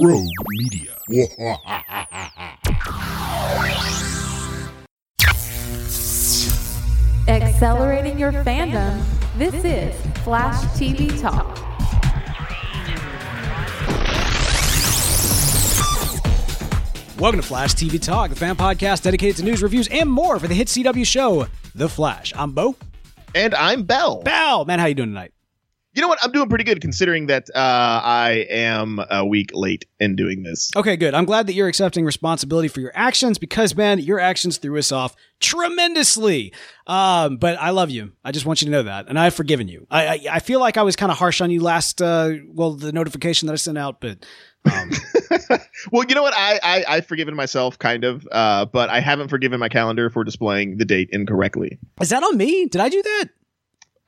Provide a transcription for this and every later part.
Rogue Media. Accelerating your fandom. This is Flash TV Talk. Welcome to Flash TV Talk, the fan podcast dedicated to news, reviews, and more for the hit CW show, The Flash. I'm Bo. And I'm Bell. Bell, man, how you doing tonight? You know what? I'm doing pretty good considering that uh, I am a week late in doing this. Okay, good. I'm glad that you're accepting responsibility for your actions because, man, your actions threw us off tremendously. Um, but I love you. I just want you to know that, and I've forgiven you. I I, I feel like I was kind of harsh on you last. Uh, well, the notification that I sent out, but. Um, well, you know what? I, I I've forgiven myself, kind of, uh, but I haven't forgiven my calendar for displaying the date incorrectly. is that on me? Did I do that?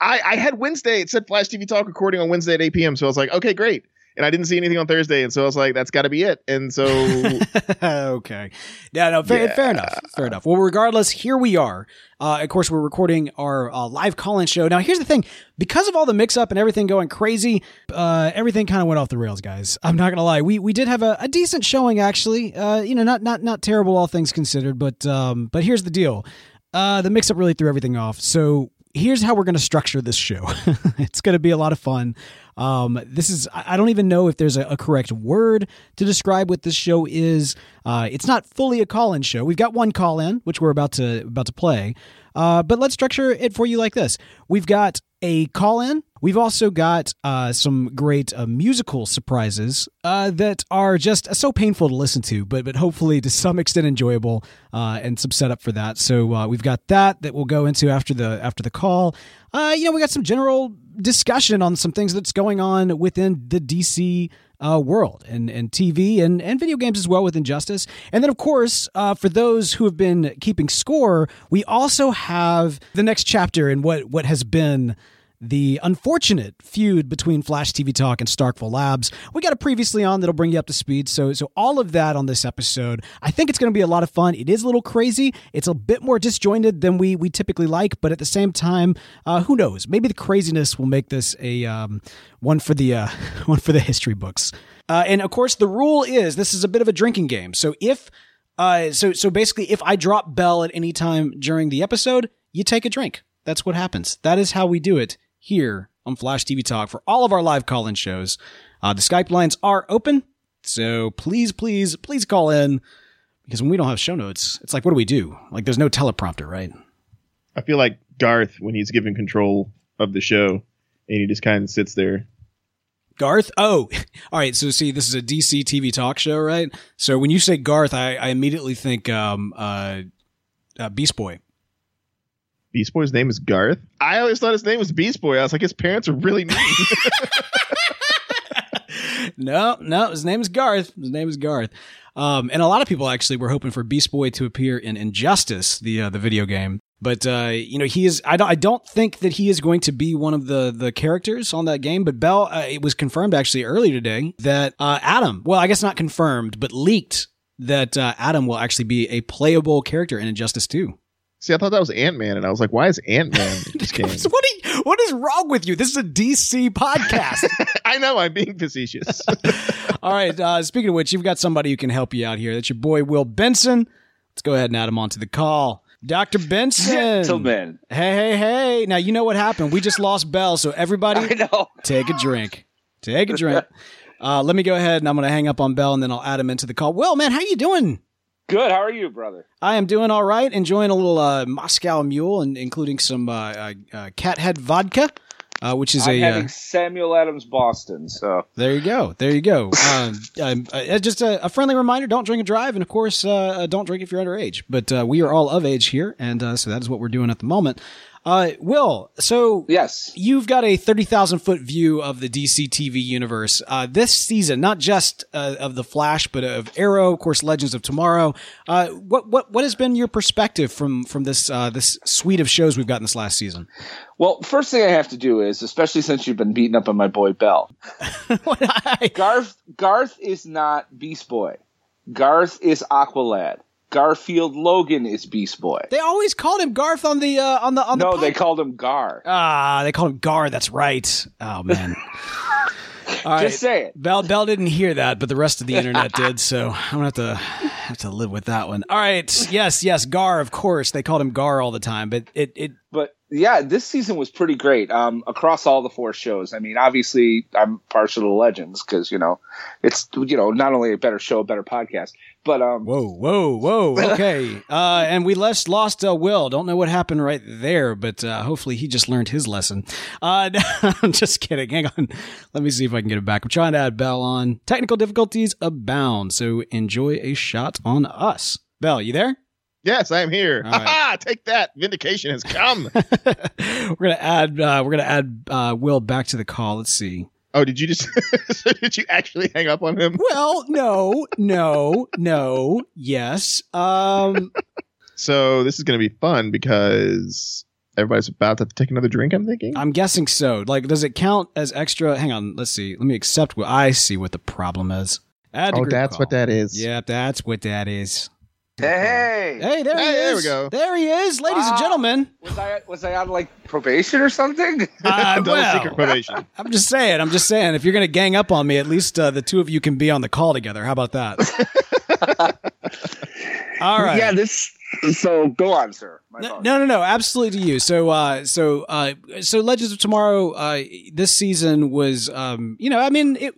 I, I had Wednesday. It said Flash TV Talk recording on Wednesday at 8 p.m. So I was like, okay, great. And I didn't see anything on Thursday, and so I was like, that's got to be it. And so okay. Yeah, no, fair, Yeah. fair enough. Fair enough. Well, regardless, here we are. Uh, of course, we're recording our uh, live call-in show. Now, here's the thing: because of all the mix-up and everything going crazy, uh, everything kind of went off the rails, guys. I'm not gonna lie. We we did have a, a decent showing, actually. Uh, you know, not not not terrible, all things considered. But um, but here's the deal: uh, the mix-up really threw everything off. So here's how we're going to structure this show. it's going to be a lot of fun. Um, this is, I don't even know if there's a, a correct word to describe what this show is. Uh, it's not fully a call in show. We've got one call in, which we're about to, about to play. Uh, but let's structure it for you like this. We've got a call in. We've also got uh, some great uh, musical surprises uh, that are just so painful to listen to, but but hopefully to some extent enjoyable, uh, and some setup for that. So uh, we've got that that we'll go into after the after the call. Uh, you know, we got some general discussion on some things that's going on within the DC uh, world and, and TV and, and video games as well with Injustice. And then, of course, uh, for those who have been keeping score, we also have the next chapter in what, what has been the unfortunate feud between Flash TV Talk and Starkville Labs. We got a previously on that'll bring you up to speed. So, so all of that on this episode. I think it's going to be a lot of fun. It is a little crazy. It's a bit more disjointed than we we typically like, but at the same time, uh, who knows? Maybe the craziness will make this a um, one for the uh, one for the history books. Uh, and of course, the rule is this is a bit of a drinking game. So if uh, so so basically, if I drop Bell at any time during the episode, you take a drink. That's what happens. That is how we do it here on Flash TV Talk for all of our live call in shows. Uh, the Skype lines are open. So please, please, please call in because when we don't have show notes, it's like, what do we do? Like, there's no teleprompter, right? I feel like Garth when he's given control of the show and he just kind of sits there. Garth? Oh, all right. So, see, this is a DC TV talk show, right? So, when you say Garth, I, I immediately think um, uh, uh, Beast Boy. Beast Boy's name is Garth. I always thought his name was Beast Boy. I was like, his parents are really mean. No, no, his name is Garth. His name is Garth. Um, and a lot of people actually were hoping for Beast Boy to appear in Injustice, the uh, the video game. But uh, you know, he is. I don't. I don't think that he is going to be one of the the characters on that game. But Bell, uh, it was confirmed actually earlier today that uh, Atom. Well, I guess not confirmed, but leaked that uh, Atom will actually be a playable character in Injustice Two. See, I thought that was Ant Man, and I was like, why is Ant Man this game? What? Are you, what is wrong with you? This is a DC podcast. I know I'm being facetious. All right. Uh, speaking of which, you've got somebody who can help you out here. That's your boy Will Benson. Let's go ahead and add him onto the call. Dr. Benson. Gentlemen. Hey, hey, hey. Now, you know what happened. We just lost Bell, so I everybody know. take a drink. Take a drink. Uh, let me go ahead and I'm going to hang up on Bell and then I'll add him into the call. Will, man, how you doing? Good. How are you, brother? I am doing all right. Enjoying a little uh, Moscow Mule and including some uh, uh, uh, Cathead vodka, uh, which is I'm a. having Uh, Samuel Adams Boston. So There you go. There you go. Um, um, just a, a friendly reminder: don't drink and drive, and of course, don't drink if you're underage. But uh, we are all of age here, and uh, so that is what we're doing at the moment. Uh, Will, so yes, you've got a thirty thousand foot view of the DC TV universe uh, this season, not just uh, of the Flash, but of Arrow, of course, Legends of Tomorrow. Uh, what what what has been your perspective from from this uh, this suite of shows we've gotten this last season? Well, first thing I have to do is, especially since you've been beating up on my boy Bell, I- Garth Garth is not Beast Boy. Garth is Aqualad. Garfield Logan is Beast Boy. They always called him Garth on the uh, on the on the. no, they called him Gar. ah, they called him Gar. That's right. Oh man. All right. Just saying. Bell Bell didn't hear that, but the rest of the internet did. So I'm gonna have to have to live with that one. All right. Yes, yes, Gar. Of course, they called him Gar all the time, but it it But yeah, this season was pretty great um, across all the four shows. I mean, obviously, I'm partial to Legends because you know it's you know not only a better show, a better podcast, but um, Whoa, whoa, whoa. Okay. uh, and we less lost uh, Will. Don't know what happened right there, but uh, hopefully he just learned his lesson. Uh, I'm just kidding. Hang on. Let me see if I can get it back. I'm trying to add Bell on. Technical difficulties abound, so enjoy a shot on us. Bell, you there? Yes, I am here. All right. Ha Take that. Vindication has come. we're gonna add. Uh, we're gonna add uh, Will back to the call. Let's see. oh, did you just so did you actually hang up on him? Well, no, no, no. Yes. Um. So this is going to be fun because everybody's about to take another drink. I'm thinking. I'm guessing so. Like, does it count as extra? Hang on. Let's see. Let me accept what I see. What the problem is. Add oh, that's call. what that is. Yeah, that's what that is. hey, Hey, there he Hey, there is. we go. There he is, ladies and gentlemen. was I was I on like probation or something? Uh, Double well, secret probation. I'm just saying. I'm just saying. If you're gonna gang up on me, at least uh, the two of you can be on the call together. How about that? All right. Yeah, this. So go on, sir. No, no, no, no, absolutely to you. So, uh, so, uh, so Legends of Tomorrow, uh, this season was, um, you know, I mean, it,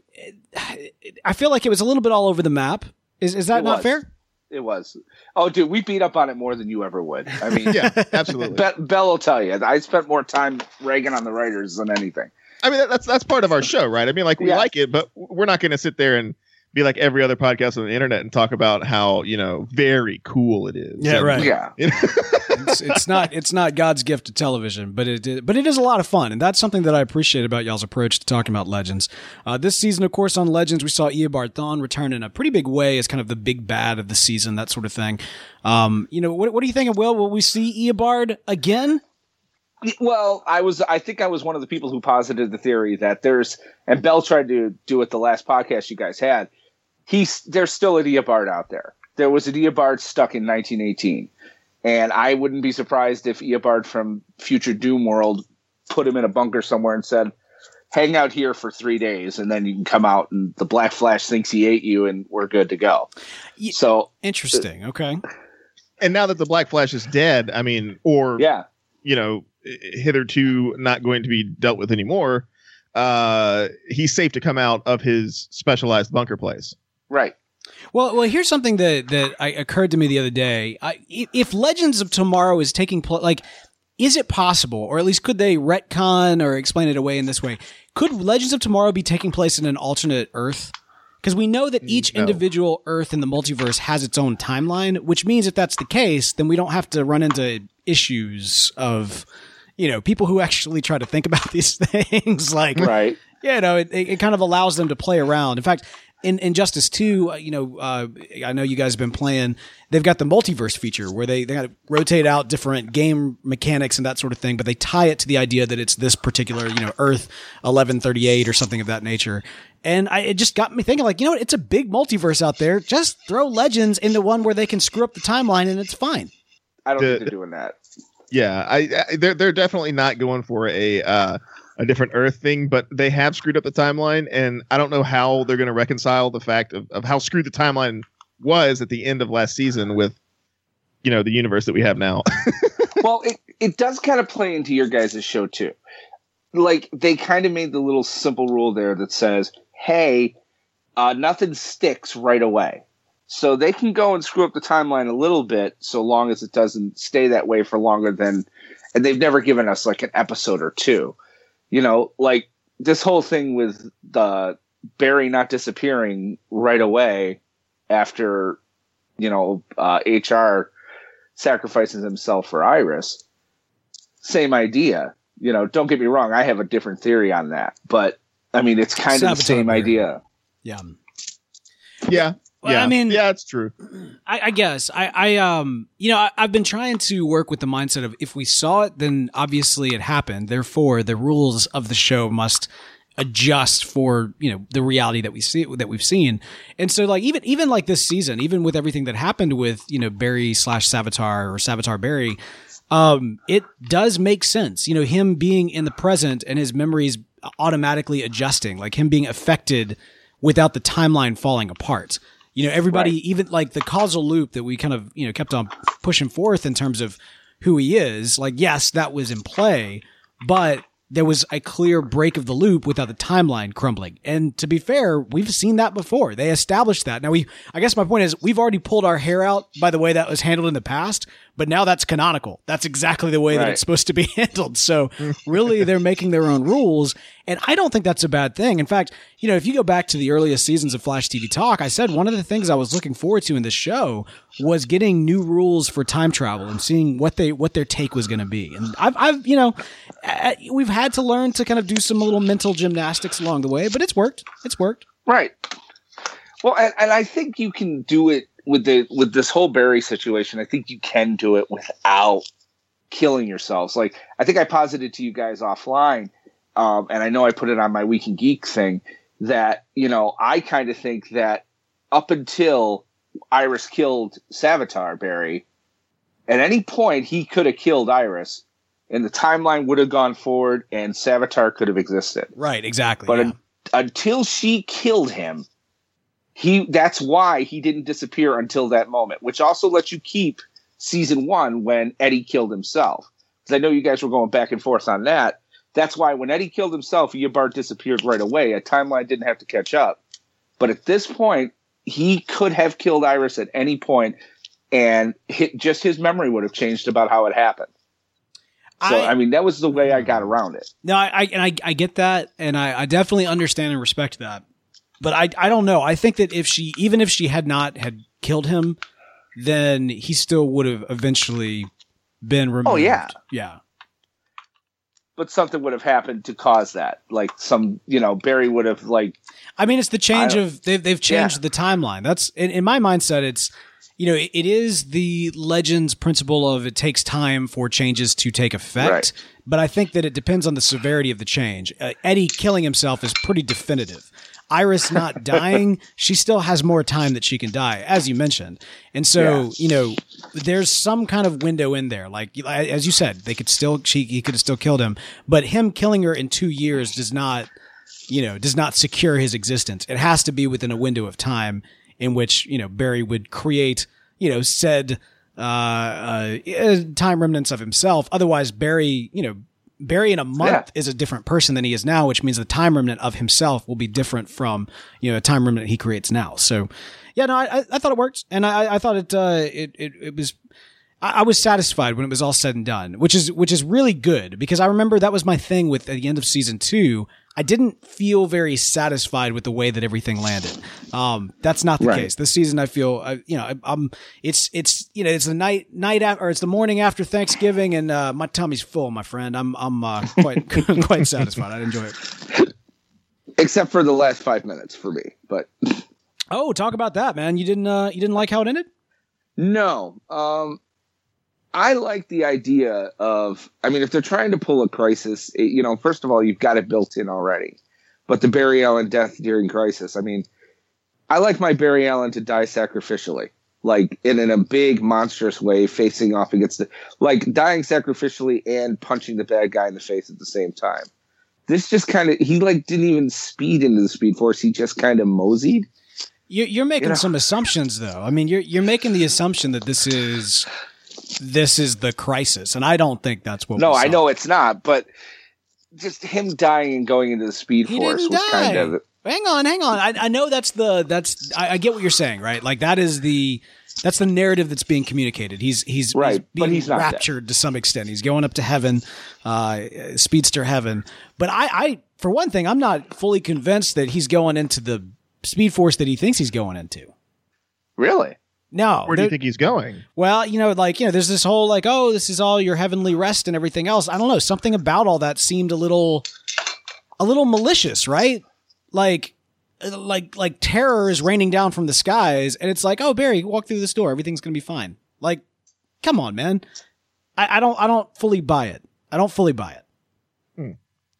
it, I feel like it was a little bit all over the map. Is is that It not was. fair? It was. Oh, dude, we beat up on it more than you ever would. I mean, Yeah, absolutely. Be- Bell will tell you. I spent more time ragging on the writers than anything. I mean, that's that's part of our show, right? I mean, like we Yeah. like it, but we're not going to sit there and be like every other podcast on the internet and talk about how you know very cool it is. Yeah, And- right. Yeah. It's, it's not it's not God's gift to television, but it is- but it is a lot of fun, and that's something that I appreciate about y'all's approach to talking about Legends. Uh, this season, of course, on Legends, we saw Eobard Thawne return in a pretty big way as kind of the big bad of the season, that sort of thing. Um, you know, what what do you think? Will will we see Eobard again? Well, I was. I think I was one of the people who posited the theory that there's, and Bell tried to do it the last podcast you guys had. He's there's still a Eobard out there. There was a Eobard stuck in 1918, and I wouldn't be surprised if Eobard from Future Doom World put him in a bunker somewhere and said, "Hang out here for three days, and then you can come out." And the Black Flash thinks he ate you, and we're good to go. Ye- So Interesting. Okay. And now that the Black Flash is dead, I mean, or yeah, you know, hitherto not going to be dealt with anymore, uh, he's safe to come out of his specialized bunker place. Right. Well, well, here's something that that I, occurred to me the other day. I, if Legends of Tomorrow is taking place, like, is it possible, or at least could they retcon or explain it away in this way? Could Legends of Tomorrow be taking place in an alternate Earth? Because we know that each No. individual Earth in the multiverse has its own timeline, which means if that's the case, then we don't have to run into issues of, you know, people who actually try to think about these things, like Right. yeah, you know, it it kind of allows them to play around. In fact, in Injustice 2, uh, you know, uh, I know you guys have been playing, they've got the multiverse feature where they, they got to rotate out different game mechanics and that sort of thing, but they tie it to the idea that it's this particular, you know, Earth 1138 or something of that nature. And I, it just got me thinking, like, you know what? It's a big multiverse out there. Just throw Legends into one where they can screw up the timeline and it's fine. I don't The- think they're doing that. Yeah, I, I they're they're definitely not going for a uh, a different Earth thing, but they have screwed up the timeline, and I don't know how they're going to reconcile the fact of, of how screwed the timeline was at the end of last season with, you know, the universe that we have now. well, it, it does kind of play into your guys' show too. Like they kind of made the little simple rule there that says, "Hey, uh, nothing sticks right away." So they can go and screw up the timeline a little bit, so long as it doesn't stay that way for longer than. And they've never given us like an episode or two, you know, like this whole thing with the Barry not disappearing right away after, you know, uh, HR sacrifices himself for Iris. Same idea. You know, don't get me wrong, I have a different theory on that, but I mean, it's kind of the same idea. Yeah. yeah, Well, yeah. I mean- yeah, it's true. I, I guess. I, I um you know I, I've been trying to work with the mindset of if we saw it then obviously it happened. Therefore the rules of the show must adjust for you know the reality that we see that we've seen. And so like even even like this season even with everything that happened with you know barry slash savitar or savitar barry um it does make sense. You know him being in the present and his memories automatically adjusting like him being affected without the timeline falling apart you know everybody Right. even like the causal loop that we kind of you know kept on pushing forth in terms of who he is like yes that was in play but there was a clear break of the loop without the timeline crumbling. And to be fair, we've seen that before. They established that. Now we, I guess my point is we've already pulled our hair out by the way that was handled in the past, but now that's canonical. That's exactly the way that it's supposed to be handled. So really they're making their own rules. And I don't think that's a bad thing. In fact, you know, if you go back to the earliest seasons of Flash TV Talk, I said one of the things I was looking forward to in this show was getting new rules for time travel and seeing what they what their take was going to be. And I've, I've you know, we've had to learn to kind of do some little mental gymnastics along the way, but it's worked. It's worked. Right. Well, and, and I think you can do it with the with this whole Barry situation. I think you can do it without killing yourselves. Like I think I posited to you guys offline, um, and I know I put it on my Week in Geek thing that you know I kind of think that up until Iris killed Savitar Barry, at any point he could have killed Iris, and the timeline would have gone forward, and Savitar could have existed Right. Exactly. but yeah. un- until she killed him he that's why he didn't disappear until that moment which also lets you keep season one when eddie killed himself because i know you guys were going back and forth on that that's why when eddie killed himself Eobard disappeared right away a timeline didn't have to catch up but at this point he could have killed iris at any point and hit, just his memory would have changed about how it happened so I, mean that was the way i got hmm. around it No, I, I and I, I get that, and I, I definitely understand and respect that. But I, I don't know. I think that if she, even if she had not had killed him, then he still would have eventually been removed. Oh, yeah. yeah, but something would have happened to cause that. Like some, you know, Barry would have like, I mean, it's the change of they've they've changed Yeah. the timeline. That's in, in my mindset. It's you know it, it is the legends principle of it takes time for changes to take effect. Right. But I think that it depends on the severity of the change. Uh, Eddie killing himself is pretty definitive. Iris not dying, she still has more time that she can die, as you mentioned. And so, Yeah. you know, there's some kind of window in there. Like as you said, they could still she he could have still killed him, but him killing her in two years does not you know, does not secure his existence. It has to be within a window of time in which, you know, Barry would create, you know, said, uh, uh, uh, time remnants of himself. Otherwise, Barry, you know, Barry in a month Yeah. is a different person than he is now, which means the time remnant of himself will be different from, you know, a time remnant he creates now. So, yeah, no, I, I, thought it worked. And I, I thought it, uh, it, it, it was, I, I was satisfied when it was all said and done, which is which is really good because I remember that was my thing with at the end of season two. I didn't feel very satisfied with the way that everything landed. Um, that's not the Right. case. This season, I feel, uh, you know, I, I'm. It's it's you know, it's the night night after, or it's the morning after Thanksgiving, and uh, my tummy's full, my friend. I'm I'm uh, quite quite satisfied. I enjoy it. except for the last five minutes for me. But Oh, talk about that, man. You didn't uh, you didn't like how it ended? no, um, I like the idea of. I mean, if they're trying to pull a crisis, it, you know, first of all, you've got it built in already. But the Barry Allen death during crisis, I mean, I like my Barry Allen to die sacrificially. Like in, in a big monstrous way, facing off against the like dying sacrificially and punching the bad guy in the face at the same time. This just kind of he like didn't even speed into the Speed Force. He just kind of moseyed. You're, you're making You know. some assumptions, though. I mean, you're you're making the assumption that this is this is the crisis, and I don't think that's what. No, I know it's not, but just him dying and going into the Speed He Force was kind of Hang on, hang on. I, I know that's the that's I, I get what you're saying, right? Like that is the that's the narrative that's being communicated. He's he's Right, he's but he's not dead. raptured to some extent. He's going up to heaven, uh, speedster heaven. But I, I for one thing, I'm not fully convinced that he's going into the speed force that he thinks he's going into. really. No, Where do you think he's going? Well, you know, like, you know, there's this whole like, oh, this is all your heavenly rest and everything else. I don't know. Something about all that seemed a little a little malicious, right? Like uh, like like terror is raining down from the skies and it's like, oh Barry, walk through this door, everything's gonna be fine. Like, come on, man. I, I don't I don't fully buy it. I don't fully buy it.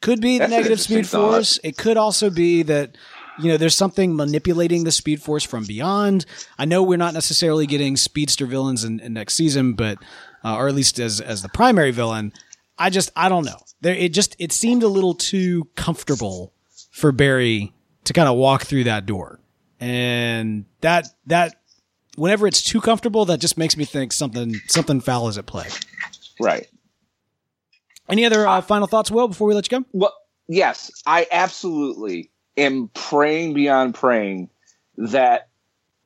Could be the That's an negative interesting speed force. It could also be that you know there's something manipulating the speed force from beyond. I know we're not necessarily getting speedster villains in, in next season, but uh, or at least as as the primary villain. I just I don't know. There it just it seemed a little too comfortable for Barry to kind of walk through that door, and that that whenever it's too comfortable, that just makes me think something something foul is at play. Right. Any other uh, final thoughts, Will, before we let you go? Well, yes, I absolutely am praying beyond praying that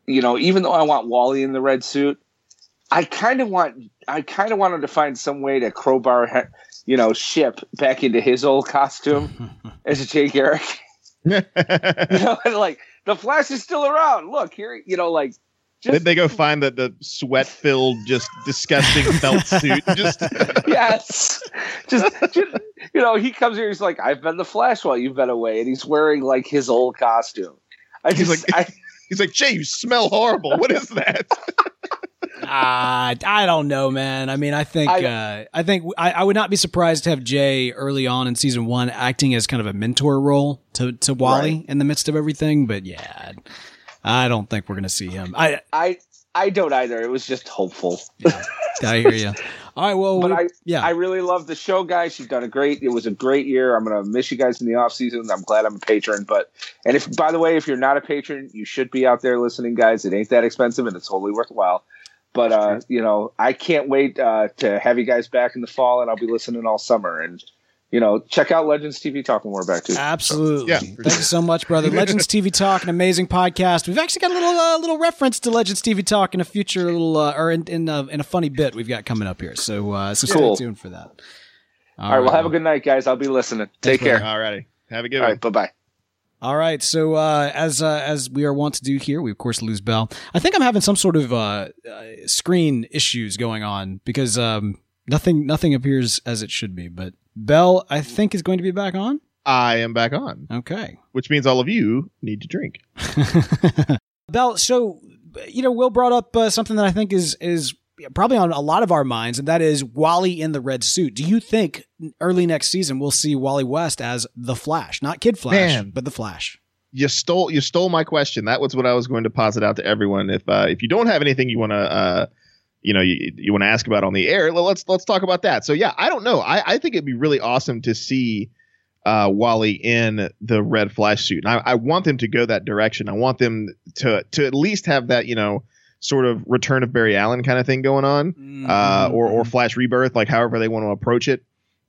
you know, even though I want Wally in the red suit, I kind of want I kind of want him to find some way to crowbar, you know, ship back into his old costume as a Jay Garrick. you know, like the Flash is still around. Look here, you know, like Did just they go find the, the sweat filled, just disgusting felt suit? Just yes, just, just you know, he comes here. He's like, "I've been the Flash while you've been away," and he's wearing like his old costume. I He's just, like- I, he's like, Jay, you smell horrible. What is that? Uh, I don't know, man. I mean, I think I- uh, I think I, I would not be surprised to have Jay early on in season one acting as kind of a mentor role to to Wally Right. in the midst of everything. But yeah, I don't think we're gonna see him. I I, I don't either. It was just hopeful. I hear you. All right, well, But we- I, yeah, I really love the show, guys. You've done a great. It was a great year. I'm gonna miss you guys in the off season. I'm glad I'm a patron. But and if by the way, if you're not a patron, you should be out there listening, guys. It ain't that expensive, and it's totally worthwhile. But uh, you know, I can't wait uh, to have you guys back in the fall, and I'll be listening all summer. And you know, check out Legends TV Talk when we're back too. Absolutely. Yeah, Thank you so much, brother. Legends TV Talk, an amazing podcast. We've actually got a little uh, little reference to Legends TV Talk in a future little uh, or in in, uh, in a funny bit we've got coming up here. So uh, so Cool. stay tuned for that. all right, well, have a good night, guys. I'll be listening. Take Thanks, care. All righty. Have a good All one. right, bye bye. All right. So uh, as uh, as we are wont to do here, we of course lose Bell. I think I'm having some sort of uh, uh, screen issues going on because um, nothing nothing appears as it should be. But Bell, I think, is going to be back on. I am back on, Okay. which means all of you need to drink. Bell, so you know, Will brought up uh, something that I think is is probably on a lot of our minds, and that is Wally in the red suit. Do you think early next season we'll see Wally West as the Flash, not Kid Flash, Man. but the Flash? You stole you stole my question. That was what I was going to posit out to everyone. If uh, if you don't have anything you want to uh, you know you, you want to ask about on the air, let's let's talk about that. So yeah, I don't know. I, I think it'd be really awesome to see uh, Wally in the red Flash suit, and I, I want them to go that direction. I want them to to at least have that you know sort of Return of Barry Allen kind of thing going on. uh, or or Flash Rebirth, like however they want to approach it.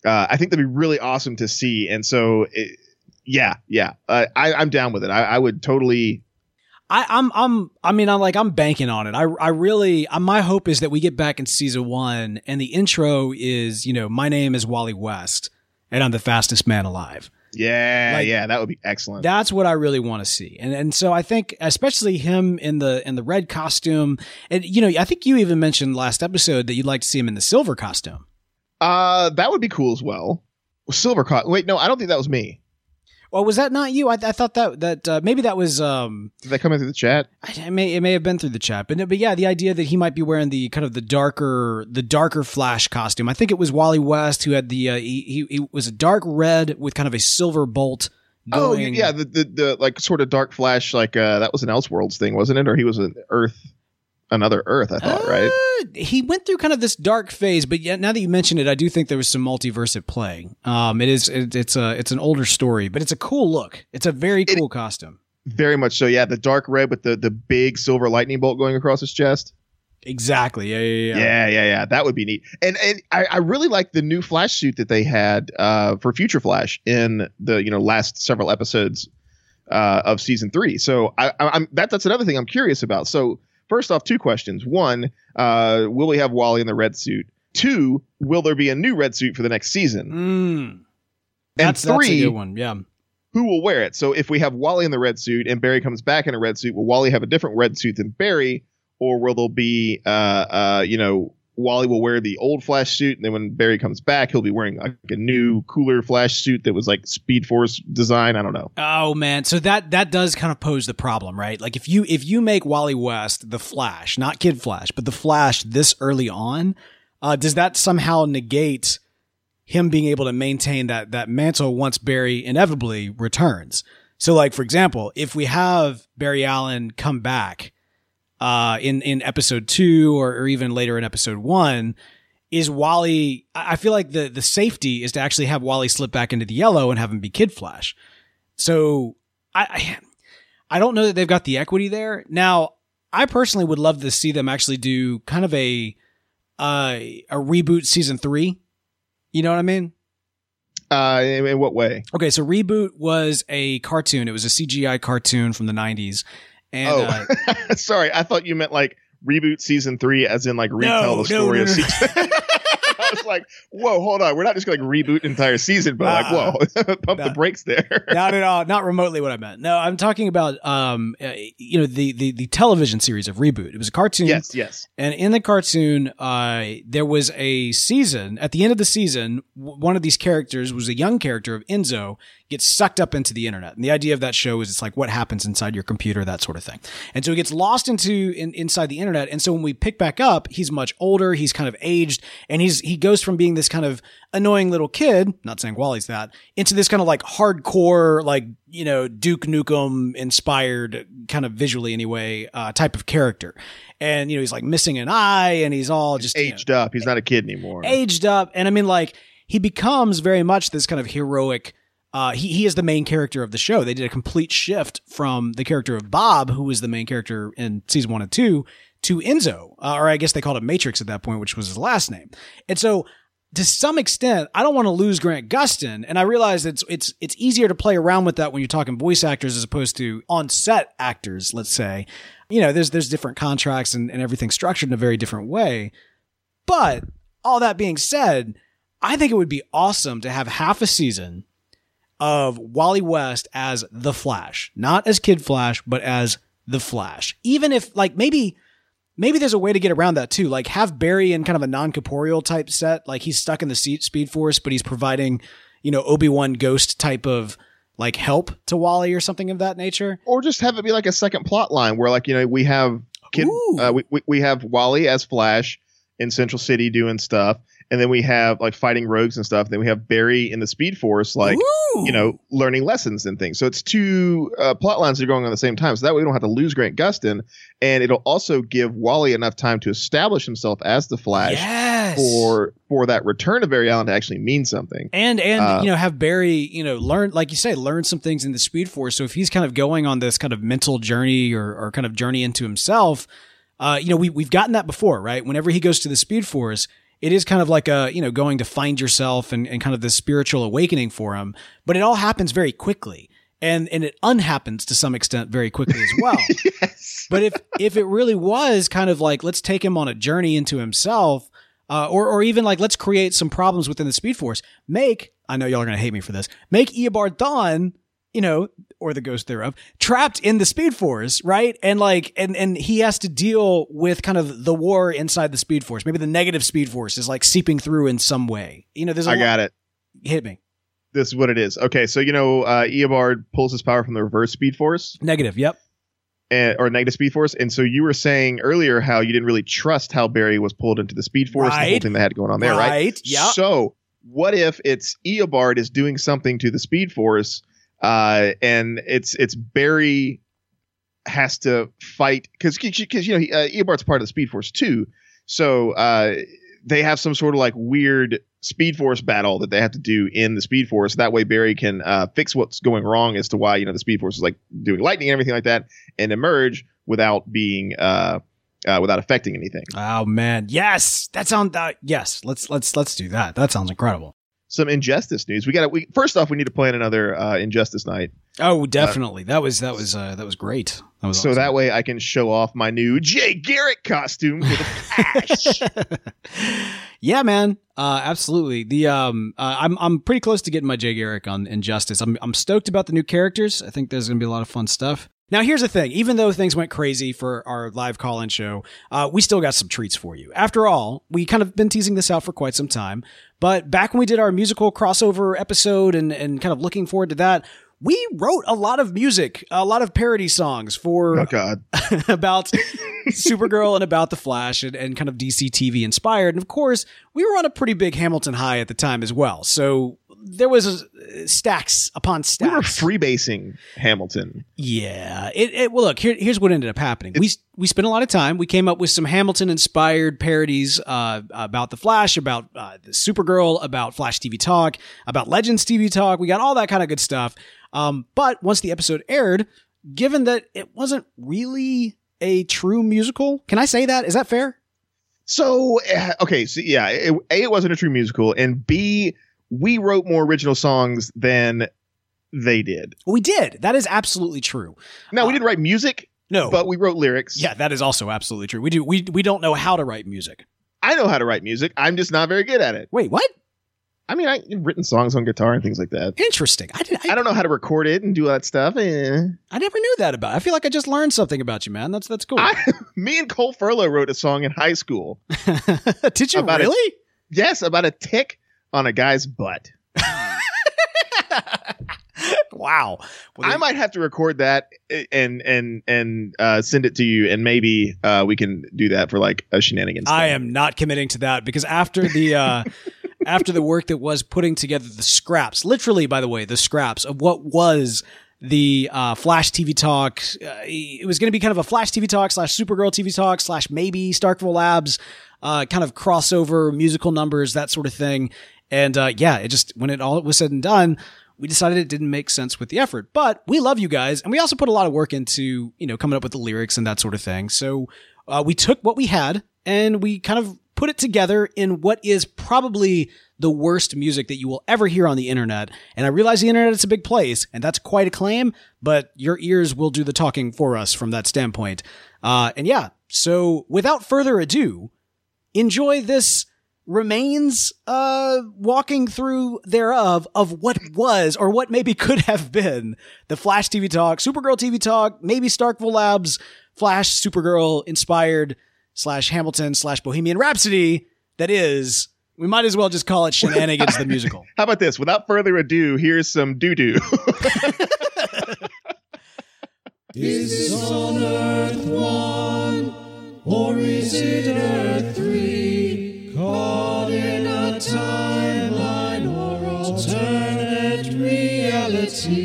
Uh, I think that'd be really awesome to see. And so, it, yeah, yeah, uh, I, I'm down with it. I, I would totally. I, I'm I'm I mean I'm like I'm banking on it. I I really uh, my hope is that we get back in season one and the intro is you know my name is Wally West and I'm the fastest man alive. Yeah, Like- yeah, that would be excellent. That's what I really want to see. And and so I think especially him in the in the red costume and you know I think you even mentioned last episode that you'd like to see him in the silver costume. uh, that would be cool as well. Silver caught. Wait, no, I don't think that was me. Well, was that not you? I, I thought that that uh, maybe that was um Did that come in through the chat? I- it may it may have been through the chat, but but yeah, the idea that he might be wearing the kind of the darker the darker Flash costume. I think it was Wally West who had the uh, he, he he was a dark red with kind of a silver bolt. Oh, yeah, the, the the like sort of dark flash, like uh, that was an Elseworlds thing, wasn't it? Or he was an Earth, another Earth. I thought, right? Uh, he went through kind of this dark phase, but yet now that you mention it, I do think there was some multiverse at play. Um, it is it, it's a it's an older story, but it's a cool look. It's a very It- cool costume. Very much so. Yeah, the dark red with the the big silver lightning bolt going across his chest. Exactly. Yeah, yeah, yeah. Yeah, yeah, yeah. That would be neat. And and I, I really like the new Flash suit that they had uh, for Future Flash in the you know last several episodes uh, of season three. So I, I, I'm that that's another thing I'm curious about. So first off, two questions. One, uh, will we have Wally in the red suit? Two, will there be a new red suit for the next season? Mm. That's, that's a three- good one. Yeah. Who will wear it? So if we have Wally in the red suit and Barry comes back in a red suit, will Wally have a different red suit than Barry, or will there be, uh, uh, you know, Wally will wear the old Flash suit, and then when Barry comes back, he'll be wearing like a new, cooler Flash suit that was like Speed Force design. I don't know. Oh man, so that that does kind of pose the problem, right? Like if you if you make Wally West the Flash, not Kid Flash, but the Flash this early on, uh, does that somehow negate him being able to maintain that that mantle once Barry inevitably returns. So, like for example, if we have Barry Allen come back uh, in in episode two or, or even later in episode one, is Wally? I feel like the the safety is to actually have Wally slip back into the yellow and have him be Kid Flash. So I I, I don't know that they've got the equity there. Now, I personally would love to see them actually do kind of a uh, a reboot season three. You know what I mean? Uh, in, in what way? Okay, so reboot was a cartoon. It was a CGI cartoon from the '90s, and oh, uh, sorry. I thought you meant like reboot season three, as in like retell No, the story no, of no. season. I was like, whoa, hold on. We're not just going to like reboot entire season, but like, whoa, pump Nah. the brakes there. not at all, not remotely what I meant. No, I'm talking about um, uh, you know, the the the television series of reboot. It was a cartoon. yes, yes. And in the cartoon, uh, there was a season. At the end of the season, w- one of these characters was a young character of Enzo gets sucked up into the internet. And the idea of that show is it's like what happens inside your computer, that sort of thing. And so he gets lost into in, inside the internet. And so when we pick back up, he's much older. He's kind of aged, and he's he goes from being this kind of annoying little kid, not saying Wally's that, into this kind of like hardcore, like you know Duke Nukem inspired, kind of visually anyway, uh, type of character. And you know he's like missing an eye, and he's all just you know, Aged up. He's not a kid anymore. aged up. And I mean, like, he becomes very much this kind of heroic. Uh, he, he is the main character of the show. They did a complete shift from the character of Bob, who was the main character in season one and two, to Enzo, uh, or I guess they called it Matrix at that point, which was his last name. And so, to some extent, I don't want to lose Grant Gustin, and I realize it's it's it's easier to play around with that when you're talking voice actors as opposed to on set actors. Let's say, you know, there's there's different contracts and, and everything structured in a very different way. But all that being said, I think it would be awesome to have half a season of Wally West as the Flash, not as Kid Flash, but as the Flash. Even if like maybe maybe there's a way to get around that too. Like have Barry in kind of a non-corporeal type set, like he's stuck in the seat Speed Force, but he's providing, you know, Obi-Wan ghost type of like help to Wally or something of that nature. or just have it be like a second plot line where like you know we have kid uh, we, we, we have wally as flash in central city doing stuff and then we have like fighting rogues and stuff And then we have barry in the speed force like Ooh. you know learning lessons and things so it's two uh, plot lines that are going on at the same time so that way we don't have to lose grant gustin and it'll also give wally enough time to establish himself as the flash yes. for for that return of barry allen to actually mean something and and Uh, you know have Barry you know learn like you say learn some things in the Speed Force. So if he's kind of going on this kind of mental journey or, or kind of journey into himself, uh, you know we we've gotten that before, right? Whenever he goes to the Speed Force, it is kind of like a you know going to find yourself and, and kind of this spiritual awakening for him. But it all happens very quickly, and and it unhappens to some extent very quickly as well. yes But if if it really was kind of like let's take him on a journey into himself, uh, or or even like let's create some problems within the Speed Force. Make I know y'all are gonna hate me for this. Make Eobard Thawne, you know, or the ghost thereof, trapped in the Speed Force, right? And like and and he has to deal with kind of the war inside the Speed Force. Maybe the negative Speed Force is like seeping through in some way. You know, there's a i lot- got it hit me this is what it is okay so you know uh eobard pulls his power from the reverse speed force negative. Yep. and, or negative speed force. And so you were saying earlier how you didn't really trust how Barry was pulled into the speed force, the whole thing they had going on there, right? Right. Yep. So what if it's Eobard is doing something to the speed force, uh, and it's it's Barry has to fight because because you know he, uh, part of the speed force too. So uh, they have some sort of like weird speed force battle that they have to do in the speed force that way barry can uh, fix what's going wrong as to why you know the speed force is like doing lightning and everything like that and emerge without being uh, uh, without affecting anything Oh man, yes, that sounds. Uh, yes, let's let's let's do that. That sounds incredible. Some injustice news we got we first off we need to plan another uh, injustice night Oh, definitely. that was that was uh, that was great. That was so awesome. that way i can show off my new jay garrick costume for the cash yeah, man. Uh, absolutely. The um, uh, I'm I'm pretty close to getting my Jay Garrick on Injustice. I'm I'm stoked about the new characters. I think there's gonna be a lot of fun stuff. Now, here's the thing. Even though things went crazy for our live call-in show, uh, we still got some treats for you. After all, we kind of been teasing this out for quite some time. But back when we did our musical crossover episode and and kind of looking forward to that, we wrote a lot of music, a lot of parody songs for oh god about Supergirl and About the Flash and, and kind of DC TV inspired. And of course, we were on a pretty big Hamilton high at the time as well. So there was uh, stacks upon stacks. We were freebasing Hamilton. Yeah. It, it well look, here, here's what ended up happening. we we spent a lot of time. We came up with some Hamilton inspired parodies uh, about the Flash, about uh, the Supergirl, about Flash TV Talk, about Legends TV Talk. We got all that kind of good stuff. Um, but once the episode aired, given that it wasn't really a true musical, can I say that? Is that fair? So eh, okay, so yeah, it, a it wasn't a true musical, and b we wrote more original songs than they did. We did. That is absolutely true. Now Uh, we didn't write music, No. but we wrote lyrics. yeah, that is also absolutely true. We do we we don't know how to write music. I know how to write music. I'm just not very good at it. Wait, what? I mean, I've written songs on guitar and things like that. Interesting. I did I, I don't know how to record it and do all that stuff. Eh. I never knew that about. I feel like I just learned something about you, man. That's that's cool. I, me and Cole Furlow wrote a song in high school. Did you About it. really? Yes, about a tick on a guy's butt. wow. Well, I might have to record that and and and uh, send it to you, and maybe uh, we can do that for like a shenanigans. I thing. am not committing to that because after the uh, after the work that was putting together the scraps, literally, by the way, the scraps of what was the uh, Flash TV talk. Uh, it was going to be kind of a Flash TV talk slash Supergirl TV talk slash maybe Starkville Labs uh, kind of crossover musical numbers that sort of thing. And uh, yeah, it just when it all was said and done. We decided it didn't make sense with the effort, but we love you guys, and we also put a lot of work into you know coming up with the lyrics and that sort of thing. So uh, we took what we had and we kind of put it together in what is probably the worst music that you will ever hear on the internet. And I realize the internet is a big place, and that's quite a claim, but your ears will do the talking for us from that standpoint. Uh, and yeah, so without further ado, enjoy this remains uh walking through thereof of what was or what maybe could have been the Flash TV talk, Supergirl TV talk, maybe Starkville Labs, Flash, Supergirl inspired slash Hamilton slash Bohemian Rhapsody. That is, we might as well just call it Shenanigans the musical. How about this? Without further ado, here's some doo doo. Is on Earth one, or is it Earth three? Caught in a timeline or alternate reality.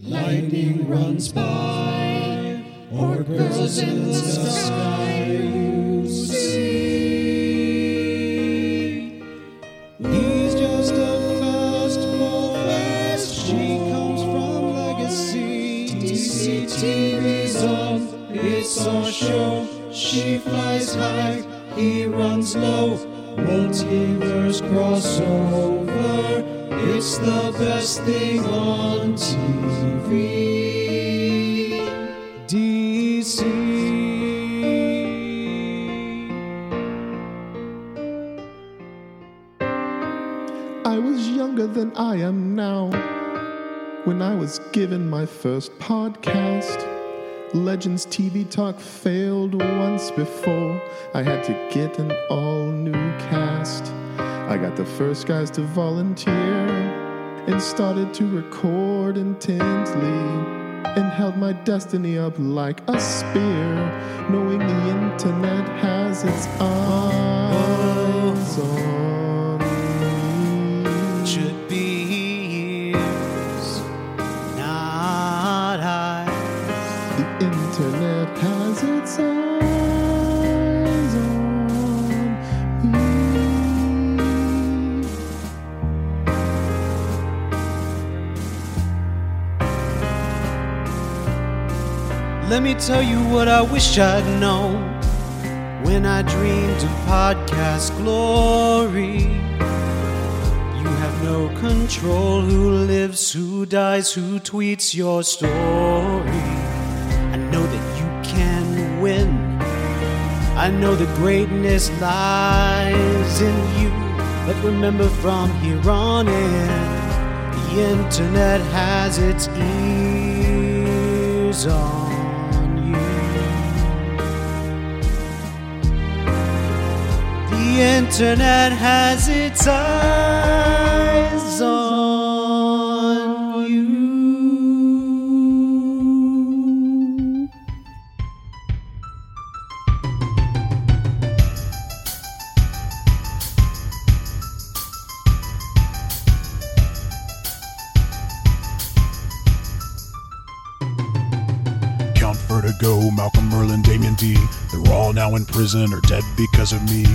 Lightning runs by, or girls in the sky you see. He's just a fastball fast. She comes from Legacy. DC TV's on. It's our show. She flies high. He runs low. Multiverse crossover. It's the best thing on TV. DC. I was younger than I am now when I was given my first podcast. Legends TV Talk failed once before. I had to get an all new cast. I got the first guys to volunteer and started to record intently and held my destiny up like a spear, knowing the internet has its eyes what I wish I'd known when I dreamed of podcast glory. You have no control who lives, who dies, who tweets your story. I know that you can win. I know the greatness lies in you. But remember from here on in, the internet has its ears on internet has its eyes on you. Count Vertigo, Malcolm Merlyn, Damien D. They're all now in prison or dead because of me.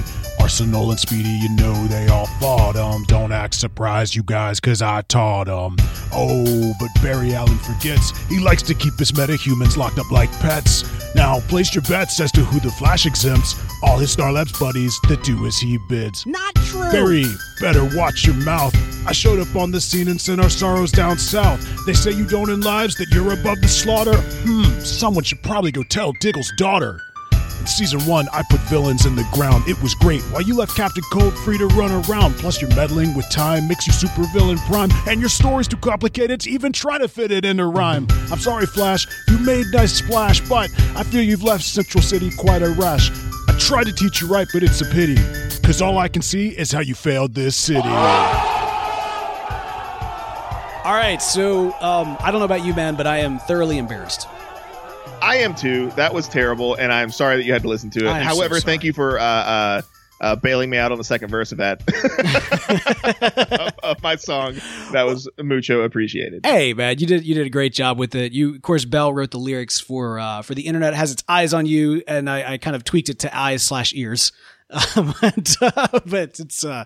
Arsenal and Speedy, you know they all fought 'em. Don't act surprised, you guys, cause I taught taught 'em. Oh, but Barry Allen forgets he likes to keep his metahumans locked up like pets. Now, place your bets as to who the Flash exempts. All his Star Labs buddies that do as he bids. Not true. Barry, better watch your mouth. I showed up on the scene and sent our sorrows down south. They say you don't in lives, that you're above the slaughter. Hmm, someone should probably go tell Diggle's daughter. In season one, I put villains in the ground. It was great. While you left Captain Cold free to run around. Plus, you're meddling with time makes you super villain prime. And your story's too complicated to even try to fit it in a rhyme. I'm sorry, Flash. You made nice splash, but I feel you've left Central City quite a rash. I tried to teach you right, but it's a pity. Cause all I can see is how you failed this city. All right, so um, I don't know about you, man, but I am thoroughly embarrassed. I am too. That was terrible, and I'm sorry that you had to listen to it. Am so However, thank you for uh, uh, uh, bailing me out on the second verse of that of, of my song. That was mucho appreciated. Hey, man, you did you did a great job with it. You, of course, Bell wrote the lyrics for uh, for the internet has its eyes on you, and I, I kind of tweaked it to eyes slash ears, um, but, uh, but it's uh,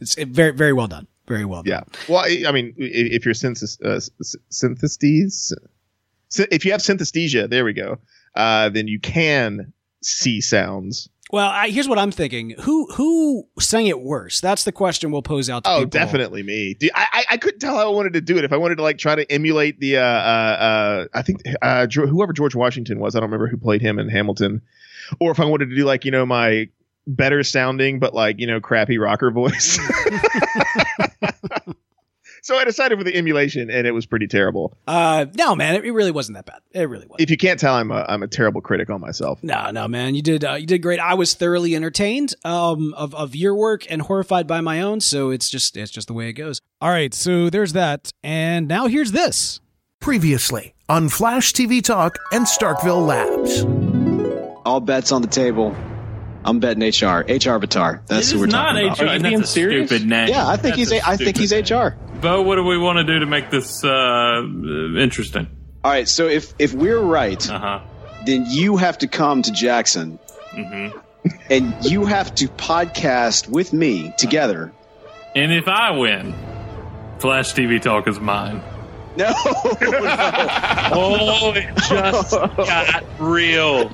it's very very well done, very well done. Yeah. Well, I, I mean, if you're synthis- uh, s- synthestes, sy- if you have synesthesia, there we go. Uh, then you can see sounds. Well, I, here's what I'm thinking: who who sang it worse? That's the question we'll pose out. to Oh, people. definitely me. Do- I, I I couldn't tell how I wanted to do it. If I wanted to like try to emulate the uh uh, uh I think uh whoever George Washington was, I don't remember who played him in Hamilton, or if I wanted to do like you know my better sounding but like you know crappy rocker voice. so I decided for the emulation, and it was pretty terrible. Uh, no, man, it, it really wasn't that bad. It really was. If you can't tell, I'm a I'm a terrible critic on myself. No, no, man, you did uh, you did great. I was thoroughly entertained um, of of your work and horrified by my own. So it's just it's just the way it goes. All right, so there's that, and now here's this. Previously on Flash TV Talk and Starkville Labs. All bets on the table. I'm betting HR. HR Avatar. That's It who is we're not talking about. HR. Are you being That's a serious? stupid name. Yeah, I think That's he's. a A, I think he's stupid HR. Bo, what do we want to do to make this uh, interesting? All right. So if if we're right, uh-huh. then you have to come to Jackson, Mm-hmm. and you have to podcast with me together. And if I win, Flash TV Talk is mine. No. oh, it just got real.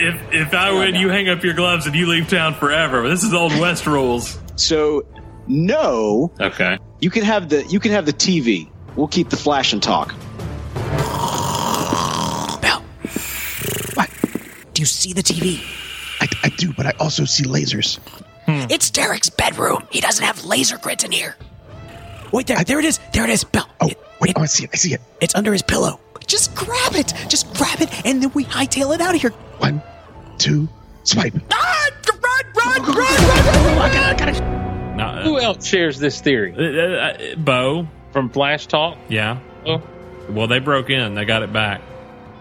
If if I win, you hang up your gloves and you leave town forever. This is old West rules. So no. Okay. You can have the you can have the TV. We'll keep the flash and talk. Bell. What? Do you see the TV? I, I do, but I also see lasers. Hmm. It's Derek's bedroom. He doesn't have laser grids in here. Wait, there, there it is. There it is. Bell. Oh, wait, oh, I see it. I see it. It's under his pillow. Just grab it. Just grab it, and then we hightail it out of here. One, two, swipe. Ah, run, run, run, run, run, run. I gotta, gotta. uh, Who else shares this theory? Uh, Bo from Flash Talk. Yeah. Oh. Well, they broke in. They got it back.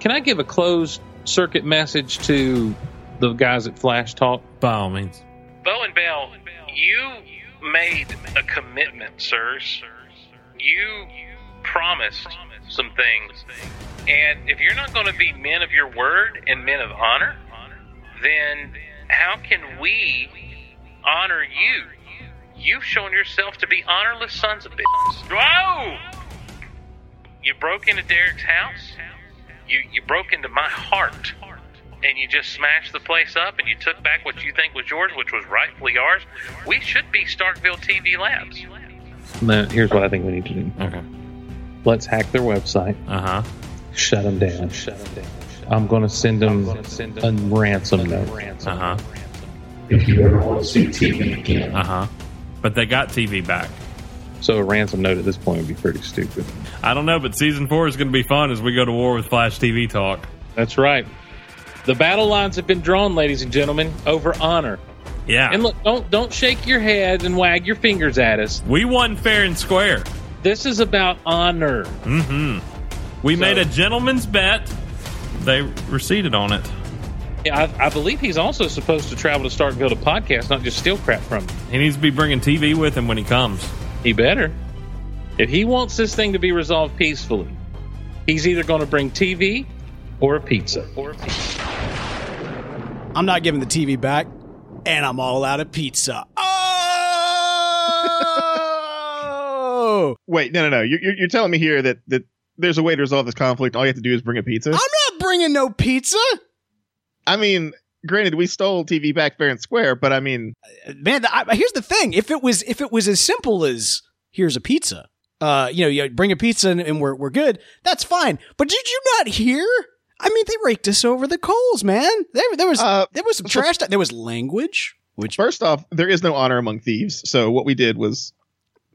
Can I give a closed circuit message to the guys at Flash Talk? By all means. Bo and Bell, you made a commitment, sirs. You promised some things. And if you're not going to be men of your word and men of honor, then how can we honor you? You've shown yourself to be honorless sons of bitches. Whoa! You broke into Derek's house. You you broke into my heart, and you just smashed the place up, and you took back what you think was yours, which was rightfully ours. We should be Starkville TV Labs. No, here's what I think we need to do. Okay. Let's hack their website. Uh huh. Shut them down. Shut them down. I'm going to send them a ransom note. Uh huh. If you ever want to see TV again. Uh huh. But they got TV back. So a ransom note at this point would be pretty stupid. I don't know, but season four is going to be fun as we go to war with Flash TV Talk. That's right. The battle lines have been drawn, ladies and gentlemen, over honor. Yeah. And look, don't don't shake your head and wag your fingers at us. We won fair and square. This is about honor. Mm-hmm. We So- made a gentleman's bet. They receded on it. Yeah, I, I believe he's also supposed to travel to start build a podcast, not just steal crap from him. He needs to be bringing TV with him when he comes. He better. If he wants this thing to be resolved peacefully, he's either going to bring TV or a pizza. Or a pizza. I'm not giving the TV back, and I'm all out of pizza. Oh! Wait, no, no, no. You're, you're you're telling me here that that there's a way to resolve this conflict. All you have to do is bring a pizza. I'm not bringing no pizza. I mean, granted, we stole TV back fair and square, but I mean, Man, I, here's the thing: if it was if it was as simple as here's a pizza, uh, you know, you bring a pizza and, and we're we're good. That's fine. But did you not hear? I mean, they raked us over the coals, man. There, there was Uh, there was some so- trash. There was language. Which first off, there is no honor among thieves. So what we did was,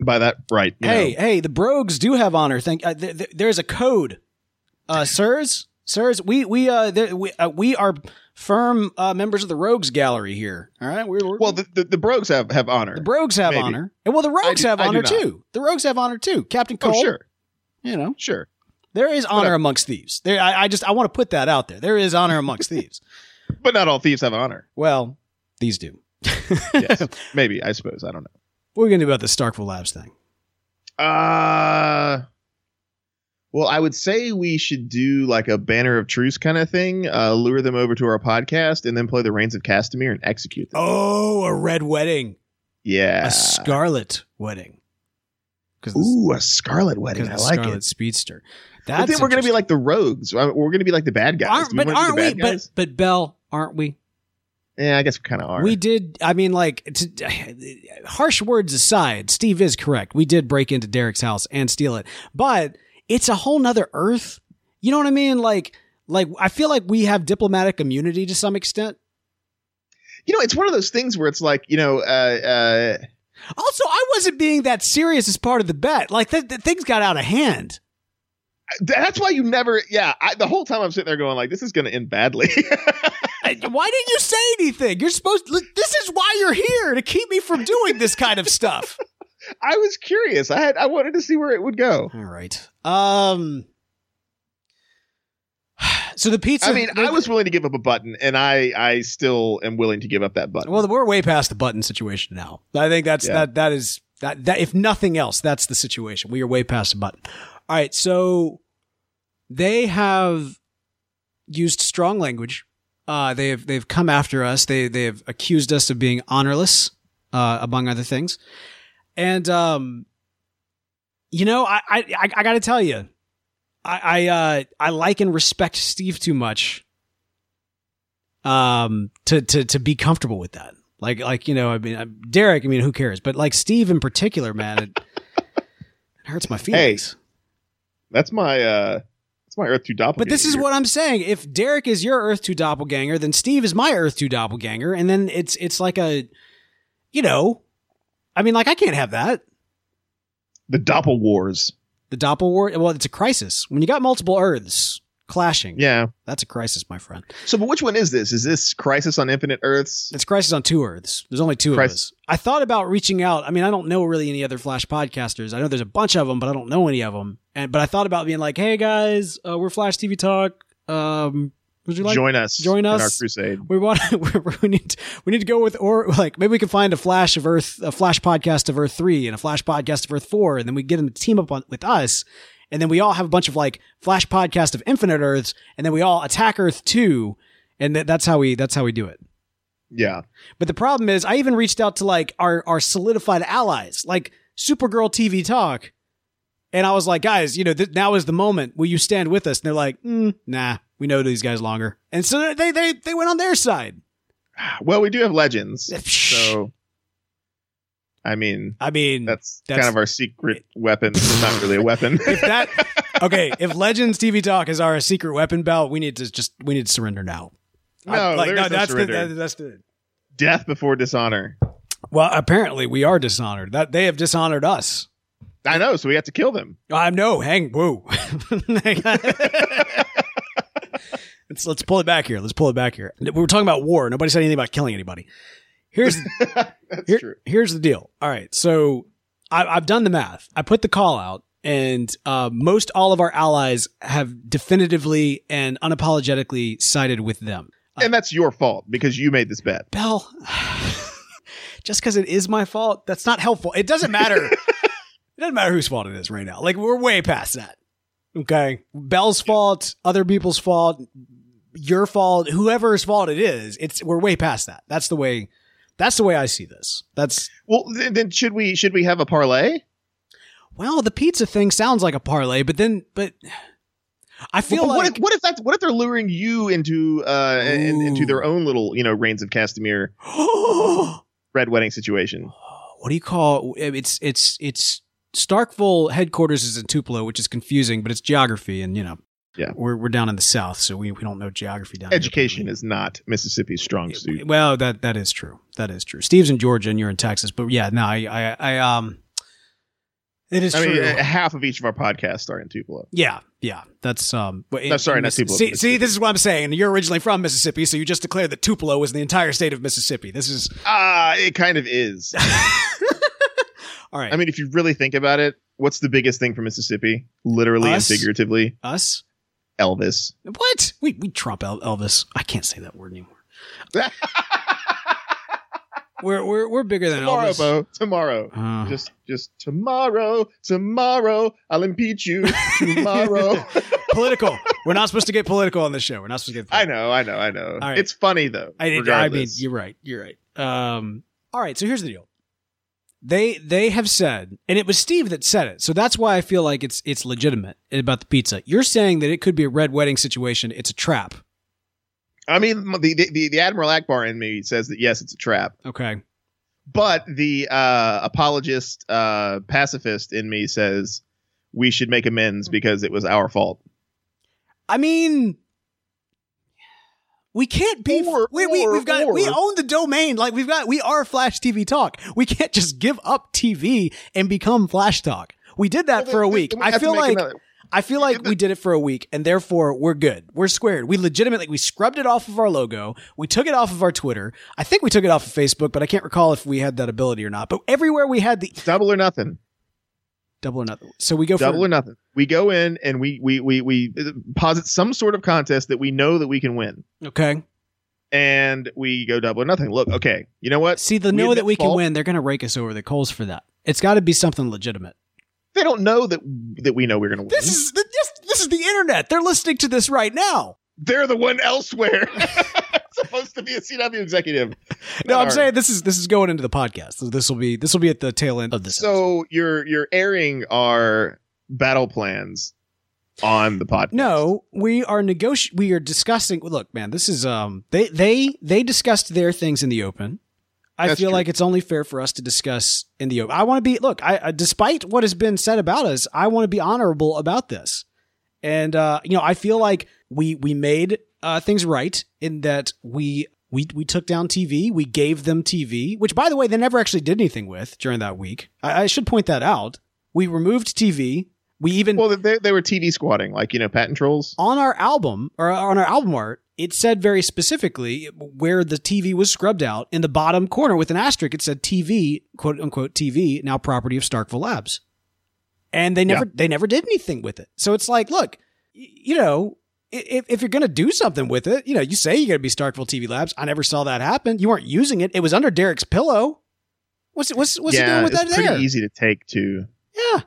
by that right, hey, know, hey, the Brogues do have honor. Thank. Uh, th- th- there's a code, uh, sirs, sirs. We we uh there, we uh, we are firm uh, members of the Rogues Gallery here. All right, we're, we're well, the, the the Brogues have have honor. the Brogues have maybe. honor, and well, the Rogues do- have honor too. The Rogues have honor too. Captain Oh, sure, You know, sure. there is honor amongst thieves. There, I, I just I want to put that out there. There is honor amongst thieves. But not all thieves have honor. Well, these do. Yes, maybe. I suppose. I don't know. What are we gonna do about the Starkville Labs thing? Uh well, I would say we should do like a banner of truce kind of thing, uh, lure them over to our podcast, and then play the Rains of Castamere and execute them. Oh, a red wedding, yeah. a scarlet wedding. Ooh, a Scarlet wedding. I like Scarlet it. Speedster. But That's then we're going to be like the rogues. We're going to be like the bad guys. aren't, but aren't we? bad But but Bell, aren't we? Yeah, I guess we kind of are. We did. I mean, like, to, harsh words aside, Steve is correct. We did break into Derek's house and steal it, but it's a whole nother Earth. You know what I mean? Like, like I feel like we have diplomatic immunity to some extent. you know, it's one of those things where it's like, you know, uh, uh, Also, I wasn't being that serious as part of the bet. Like, th- th- things got out of hand. that's why you never. Yeah, I, the whole time I'm sitting there going like, this is going to end badly. Why didn't you say anything? You're supposed. To, this is why you're here to keep me from doing this kind of stuff. I was curious. I had I wanted to see where it would go. All right. Um. So the pizza. I mean, I was willing to give up a button, and I I still am willing to give up that button. Well, we're way past the button situation now. I think that's Yeah. that that is that that if nothing else, that's the situation. We are way past the button. All right, so they have used strong language. Uh, they've they've come after us. They they've accused us of being honorless, uh, among other things. And um, you know, I I I, got to tell you, I I uh, I like and respect Steve too much um to to to be comfortable with that like like you know i mean derek i mean who cares but like steve in particular man it, it hurts my feelings That's my uh that's my Earth Two doppelganger. but this is what i'm saying if derek is your earth 2 doppelganger then steve is my earth 2 doppelganger and then it's it's like a you know i mean like i can't have that the Doppel Wars. the doppel war well it's a crisis when you got multiple earths clashing Yeah. that's a crisis my friend So, but which one is this? Is this Crisis on Infinite Earths? It's Crisis on two Earths. There's only two Crisis- of us. I thought about reaching out. I mean, I don't know really any other Flash podcasters. I know there's a bunch of them, but I don't know any of them. And but I thought about being like, "Hey guys, uh, we're Flash TV Talk. Um, would you like join us. Join us in our crusade. We want. To. We need. We need to go with or like maybe we can find a Flash of Earth, a Flash podcast of Earth three, and a Flash podcast of Earth four, and then we get them to team up on, with us, and then we all have a bunch of like Flash podcast of Infinite Earths, and then we all attack Earth two, and th- that's how we that's how we do it. Yeah. But the problem is, I even reached out to like our our solidified allies, like Supergirl TV Talk, and I was like, guys, you know, th- now is the moment. Will you stand with us? And they're like, mm, nah, we know these guys longer, and so they they they went on their side. Well, we do have legends. So, I mean, I mean, that's, that's- kind of our secret weapon. It's not really a weapon. if that okay, if Legends TV Talk is our secret weapon belt, we need to just we need to surrender now. No, I- like, is no that's the, surrender. that- that's the. Death before dishonor. Well, apparently we are dishonored. That they have dishonored us. I know, so we have to kill them. I know. Hang. Whoa. let's let's pull it back here. Let's pull it back here. We were talking about war. Nobody said anything about killing anybody. Here's That's here- true. here's the deal. All right, so I, I've done the math. I put the call out, and uh, most all of our allies have definitively and unapologetically sided with them. And that's your fault because you made this bet. Bell, just because it is my fault, that's not helpful. It doesn't matter. it doesn't matter whose fault it is right now. Like we're way past that. Okay. Bell's fault, other people's fault, your fault, whoever's fault it is. It's we're way past that. That's the way that's the way I see this. That's Well, then, then should we should we have a parlay? well, the pizza thing sounds like a parlay, but then but I feel Well, like what if, what if that's what if they're luring you into uh in- into their own little you know rains of Castamere red wedding situation? what do you call it's it's it's Starkville headquarters is in Tupelo, which is confusing, but it's geography and you know Yeah. we're we're down in the south, so we, we don't know geography down here. Education is not Mississippi's strong suit. Well, that that is true. That is true. Steve's in Georgia and you're in Texas, but yeah, no, I I, I um, it is I true. mean, uh, half of each of our podcasts are in Tupelo. yeah, yeah, that's um. but No, sorry, not Tupelo, See, see, this is what I'm saying. You're originally from Mississippi, so you just declared that Tupelo was the entire state of Mississippi. This is Ah, it kind of is. all right. I mean, if you really think about it, what's the biggest thing for Mississippi, literally Us? and figuratively? Us? Elvis. What? We we trump El- Elvis. I can't say that word anymore. we're we're we're bigger than tomorrow, Elvis. Bo. Tomorrow. Uh. just just tomorrow. Tomorrow. I'll impeach you. Tomorrow. political. We're not supposed to get political on this show. We're not supposed to get. Political. I know. I know. I know. right. It's funny though. I, I mean, you're right. You're right. Um, all right. So here's the deal. They they have said, and it was Steve that said it. So that's why I feel like it's it's legitimate about the pizza. You're saying that it could be a red wedding situation. It's a trap. I mean, the, the the Admiral Ackbar in me says that yes, it's a trap. Okay. But the uh, apologist, uh, pacifist in me says we should make amends because it was our fault. I mean, we can't be. Or- we, we, or- we've got. We own the domain. Like we've got. We are Flash TV Talk. We can't just give up TV and become Flash Talk. We did that Well, for a week. we I have feel like. another- I feel like we did it for a week, and therefore we're good. We're squared. We legitimately we scrubbed it off of our logo. We took it off of our Twitter. I think we took it off of Facebook, but I can't recall if we had that ability or not. But everywhere we had the Double or nothing. Double or nothing. So we go Double for or nothing. We go in and we we we we uh, posit some sort of contest that we know that we can win, okay. and we go double or nothing. Look, okay, you know what? See, the We know that we can win. They're going to rake us over the coals for that. It's got to be something legitimate. They don't know that that we know we're going to win. This is the, this, this is the internet. They're listening to this right now. They're the one elsewhere. Supposed to be a CW executive. No, I'm saying this is this is going into the podcast. So this will be this will be at the tail end of this. So you're you're airing our battle plans on the podcast. No, we are negoti- We are discussing. Look, man, this is um. They they they discussed their things in the open. I That's feel true. like it's only fair for us to discuss in the open. I want to be look. I, I despite what has been said about us, I want to be honorable about this. And uh, you know, I feel like we we made uh, things right in that we we we took down TV. We gave them TV, which by the way, they never actually did anything with during that week. I, I should point that out. We removed TV. We even Well, they, they were TV squatting, like you know, patent trolls. on our album or on our album art, it said very specifically where the TV was scrubbed out in the bottom corner with an asterisk. It said TV, quote unquote TV, now property of Starkville Labs. And they never they never did anything with it. So it's like, look, you know, if, if you're gonna do something with it, you know, you say you're gonna be Starkville TV Labs. I never saw that happen. You weren't using it. It was under Derek's pillow. What's it? What's what's he yeah, doing with it's that pretty there? easy to take too. Yeah.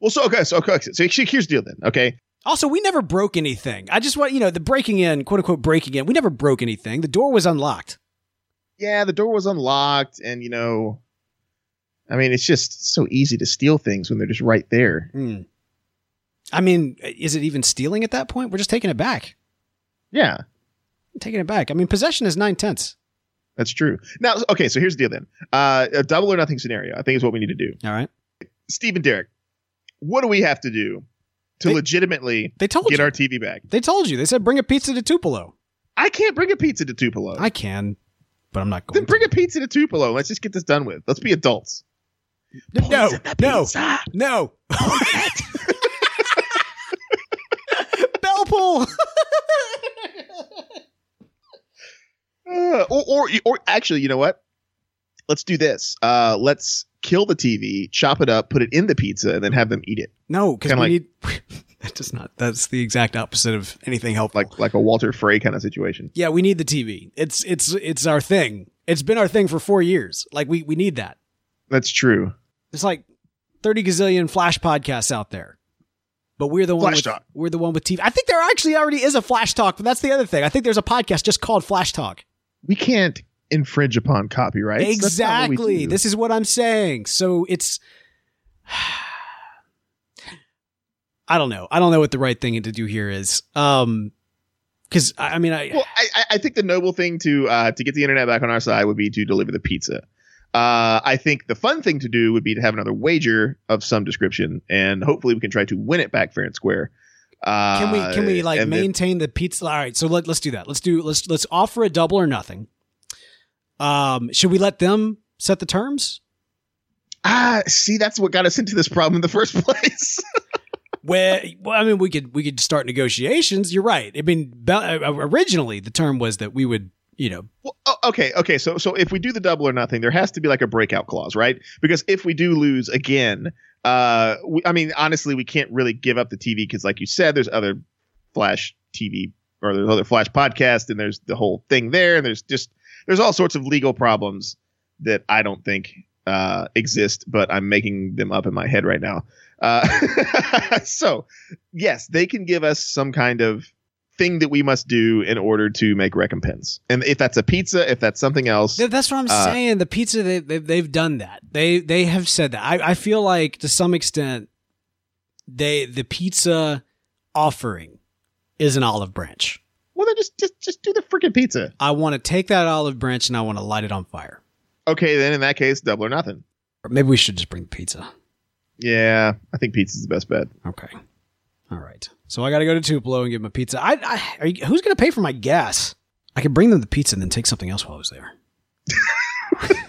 Well, so okay, so okay, so here's the deal then. Okay, Also, we never broke anything. I just want you know the breaking in, quote unquote breaking in. We never broke anything. The door was unlocked. yeah, the door was unlocked, and you know, I mean, it's just so easy to steal things when they're just right there. Hmm. I mean, is it even stealing at that point? We're just taking it back. Yeah, Taking it back. I mean, possession is nine tenths. that's true. Now, okay, so here's the deal then. Uh, a double or nothing scenario, I think is what we need to do. All right. Steve and Derek, what do we have to do to They- legitimately They told get you. our TV back? they told you. They said bring a pizza to Tupelo. I can't bring a pizza to Tupelo. I can, but I'm not going. then bring a pizza to Tupelo. Let's just get this done with. Let's be adults. to. No, no, no. Bell pull. Uh, or, or or actually, you know what? Let's do this. Uh, let's kill the TV, chop it up, put it in the pizza, and then have them eat it. no, because we like- need. that does not. That's the exact opposite of anything helpful. Like like a Walder Frey kind of situation. yeah, we need the TV. It's it's it's our thing. It's been our thing for four years. Like we we need that. That's true. There's like 30 gazillion flash podcasts out there. but we're the one Flash with, Talk. we're the one with TV. I think there actually already is a Flash Talk, but that's the other thing. I think there's a podcast just called Flash Talk. We can't infringe upon copyright. Exactly. This is what I'm saying. So it's I don't know. I don't know what the right thing to do here is. Um because I mean I well, I, I- I think the noble thing to uh, to get the internet back on our side would be to deliver the pizza. Uh, I think the fun thing to do would be to have another wager of some description, and hopefully we can try to win it back fair and square. Uh, can we can we like and then- maintain the pizza? All right so let, let's do that. Let's do let's let's offer a double or nothing. Um should we let them set the terms? Ah see that's what got us into this problem in the first place. Where well i mean we could we could start negotiations. You're right. I mean uh, originally the term was that we would you know Oh, okay, okay. So so if we do the double or nothing, there has to be like a breakout clause, right? Because if we do lose again, uh, we, I mean, honestly, we can't really give up the TV because, like you said, there's other Flash TV or there's other Flash podcast, and there's the whole thing there, and there's just there's all sorts of legal problems that I don't think uh, exist, but I'm making them up in my head right now. Uh, so yes, they can give us some kind of thing that we must do in order to make recompense. And if that's a pizza, if that's something else, Th- That's what I'm uh, saying. The pizza they, they they've done that. They they have said that. I, I feel like to some extent they the pizza offering is an olive branch. Well, then just just just do the freaking pizza. I want to take that olive branch and I want to light it on fire. Okay, then in that case, double or nothing. Or maybe we should just bring the pizza. Yeah, I think pizza's the best bet. Okay. All right. So I got to go to Tupelo and give them a pizza. I, I are you, who's going to pay for my gas? I could bring them the pizza and then take something else while I was there.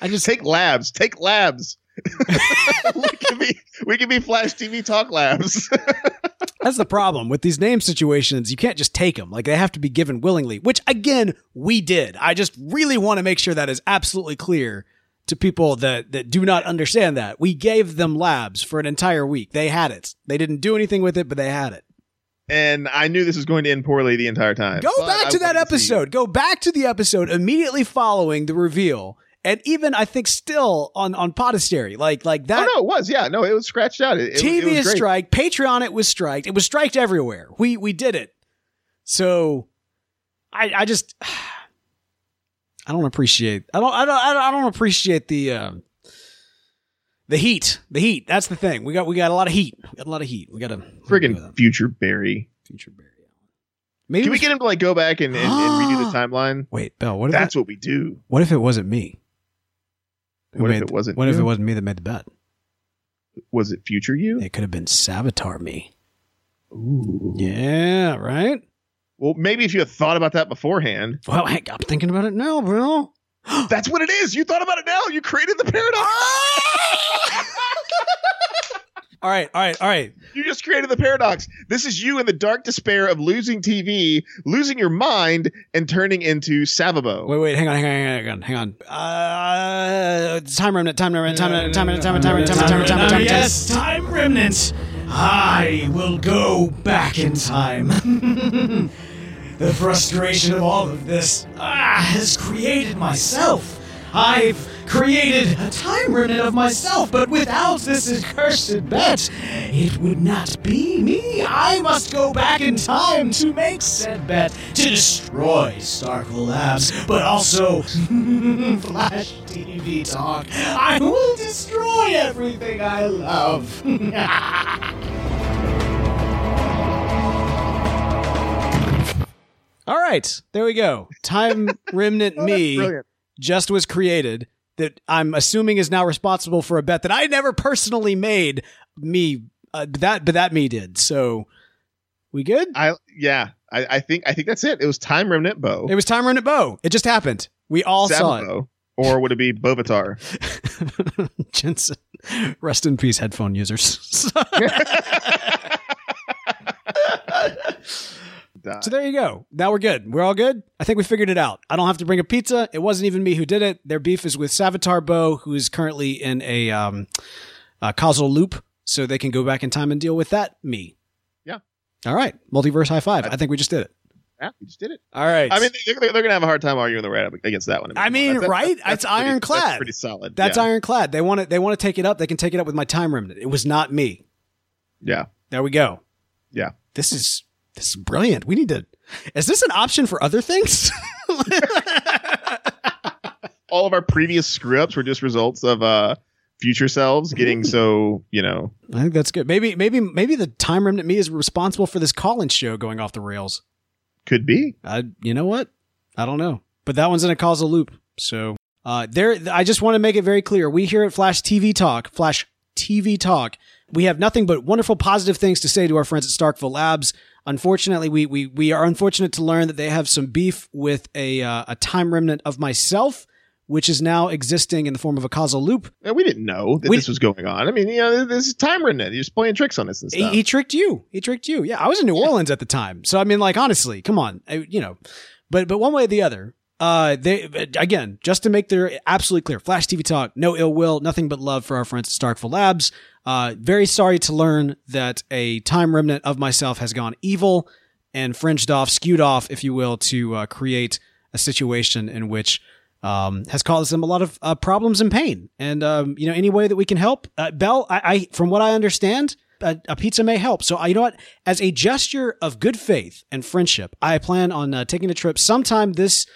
I just take labs. Take labs. we can be we can be Flash TV Talk Labs. That's the problem with these name situations. You can't just take them. Like they have to be given willingly, which again, we did. I just really want to make sure that is absolutely clear to people that, that do not understand that. We gave them labs for an entire week. They had it. They didn't do anything with it, but they had it. and I knew this was going to end poorly the entire time. Go But back I to that wanted see- episode. Go back to the episode immediately following the reveal. And even I think still on on Podastery. Like like that Oh no, it was yeah. No, it was scratched out. It, TV it was is strike. Patreon it was striked. It was striked everywhere. We we did it. So I I just I don't appreciate I don't I don't I don't, appreciate the um the heat. The heat. That's the thing. We got we got a lot of heat. We got a lot of heat. We got a Friggin' future Barry. Future Barry. Maybe Can we we get him to like go back and, and, and redo the timeline? Wait, Bill, what if That's it, what we do. what if it wasn't me? Who What if it wasn't What if it wasn't me that made the bet? Was it future you? It could have been Savitar me. Ooh. Yeah, right? Well, maybe if you had thought about that beforehand. Well, heck, I'm thinking about it now, bro. That's what it is. You thought about it now. You created the paradox. All right, all right, all right. you just created the paradox. This is you in the dark despair of losing TV, losing your mind, and turning into Savabo. Wait, wait, hang on, hang on, hang on, hang on. Uh, time remnant, time remnant, time remnant, time remnant, time remnant, time remnant, time remnant, time remnant, time remnant. Yes, time remnant. I will go back in time. the frustration of all of this ah, has created myself. I've created a time remnant of myself, but without this accursed bet, it would not be me. I must go back in time to make said bet to destroy Starkle Labs, but also Flash TV Talk. I will destroy everything I love. All right, there we go. Time remnant oh, me brilliant. just was created that I'm assuming is now responsible for a bet that I never personally made. Me, uh, that, but that me did. So we good? I yeah. I, I think I think that's it. It was time remnant Bo. It was time remnant Bo. It just happened. We all saw it. Or would it be Bovatar? Jensen, rest in peace, headphone users. So there you go. Now we're good. We're all good. I think we figured it out. I don't have to bring a pizza. It wasn't even me who did it. Their beef is with Savitar Bo, who is currently in a, um, a causal loop, so they can go back in time and deal with that. Me. Yeah. All right. Multiverse high five. I think we just did it. Yeah, we just did it. All right. I mean, they're, they're going to have a hard time arguing the right against that one. I mean, on. right? that's it's pretty- ironclad. That's pretty solid. That's yeah. ironclad. They want to. They want to take it up. They can take it up with my time remnant. It was not me. Yeah. There we go. Yeah. This is this is brilliant. We need to. Is this an option for other things? All of our previous screw ups were just results of uh future selves getting so you know. I think that's good. Maybe maybe maybe the time remnant me is responsible for this Collins show going off the rails. Could be. I you know what? I don't know. But that one's in a causal loop. So uh there I just want to make it very clear. We here at Flash TV Talk, Flash TV Talk, we have nothing but wonderful positive things to say to our friends at Starkville Labs. Unfortunately, we we we are unfortunate to learn that they have some beef with a uh, a time remnant of myself, which is now existing in the form of a causal loop. Yeah, we didn't know that We- this was going on. I mean, you know, this is time remnant. You're just playing tricks on us and He, stuff. he tricked you. He tricked you. Yeah, I was in New Orleans at the time, so I mean, like, honestly, come on, I, you know. But but one way or the other, uh, they again just to make their absolutely clear, Flash TV Talk, no ill will, nothing but love for our friends at Starkville Labs. Uh, very sorry to learn that a time remnant of myself has gone evil and fringed off, skewed off, if you will, to uh, create a situation in which um, has caused them a lot of uh, problems and pain. And um, you know, any way that we can help, uh, Bell, I, I, from what I understand, a, a pizza may help. So, uh, you know what? As a gesture of good faith and friendship, I plan on uh, taking a trip sometime this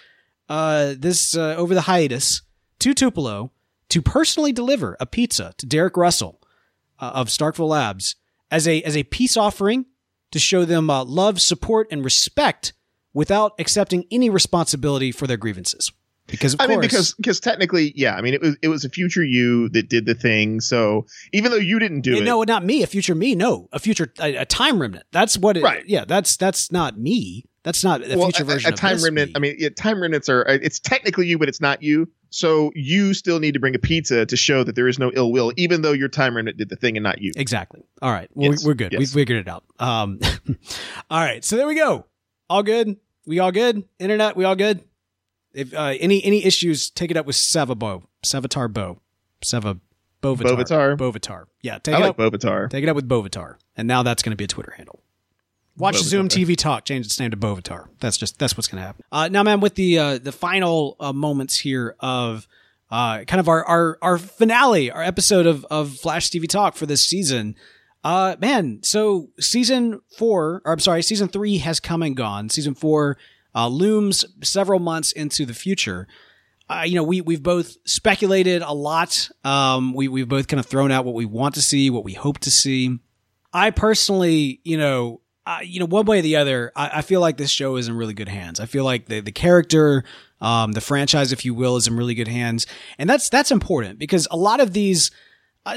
uh, this uh, over the hiatus to Tupelo to personally deliver a pizza to Derek Russell uh, of Starkville Labs as a as a peace offering to show them uh, love, support, and respect without accepting any responsibility for their grievances. Because of I course, mean, because because technically, yeah. I mean, it was it was a future you that did the thing. So even though you didn't do it, no, not me. A future me. No, a future a, a time remnant. That's what it. Right. Yeah, that's that's not me. That's not a well, future version a, time remnant. me. I mean, yeah, time remnants are. It's technically you, but it's not you. So you still need to bring a pizza to show that there is no ill will, even though your time remnant did the thing and not you. Exactly. All right. Well, Yes. we're good. We Yes. figured it out. Um, all right. So there we go. All good. We all good. Internet. We all good. If uh, any any issues, take it up with Savabo, Savatar Bo, Sava Bovitar, Bovitar. Bovitar. Yeah. Take I it like up. Bovitar. Take it up with Bovitar, and now that's going to be a Twitter handle. Watch Bovitar. Zoom TV Talk change its name to Bovitar. That's just that's what's going to happen. Uh, now, man, with the uh, the final uh, moments here of uh, kind of our, our our finale, our episode of of Flash TV Talk for this season. Uh, man, so season four, or I'm sorry, season three has come and gone. Season four uh, looms several months into the future uh, you know, we we've both speculated a lot. Um, we we've both kind of thrown out what we want to see, what we hope to see. I personally, you know, you know, one way or the other, I, I feel like this show is in really good hands. I feel like the the character, um, the franchise, if you will, is in really good hands, and that's that's important because a lot of these. Uh,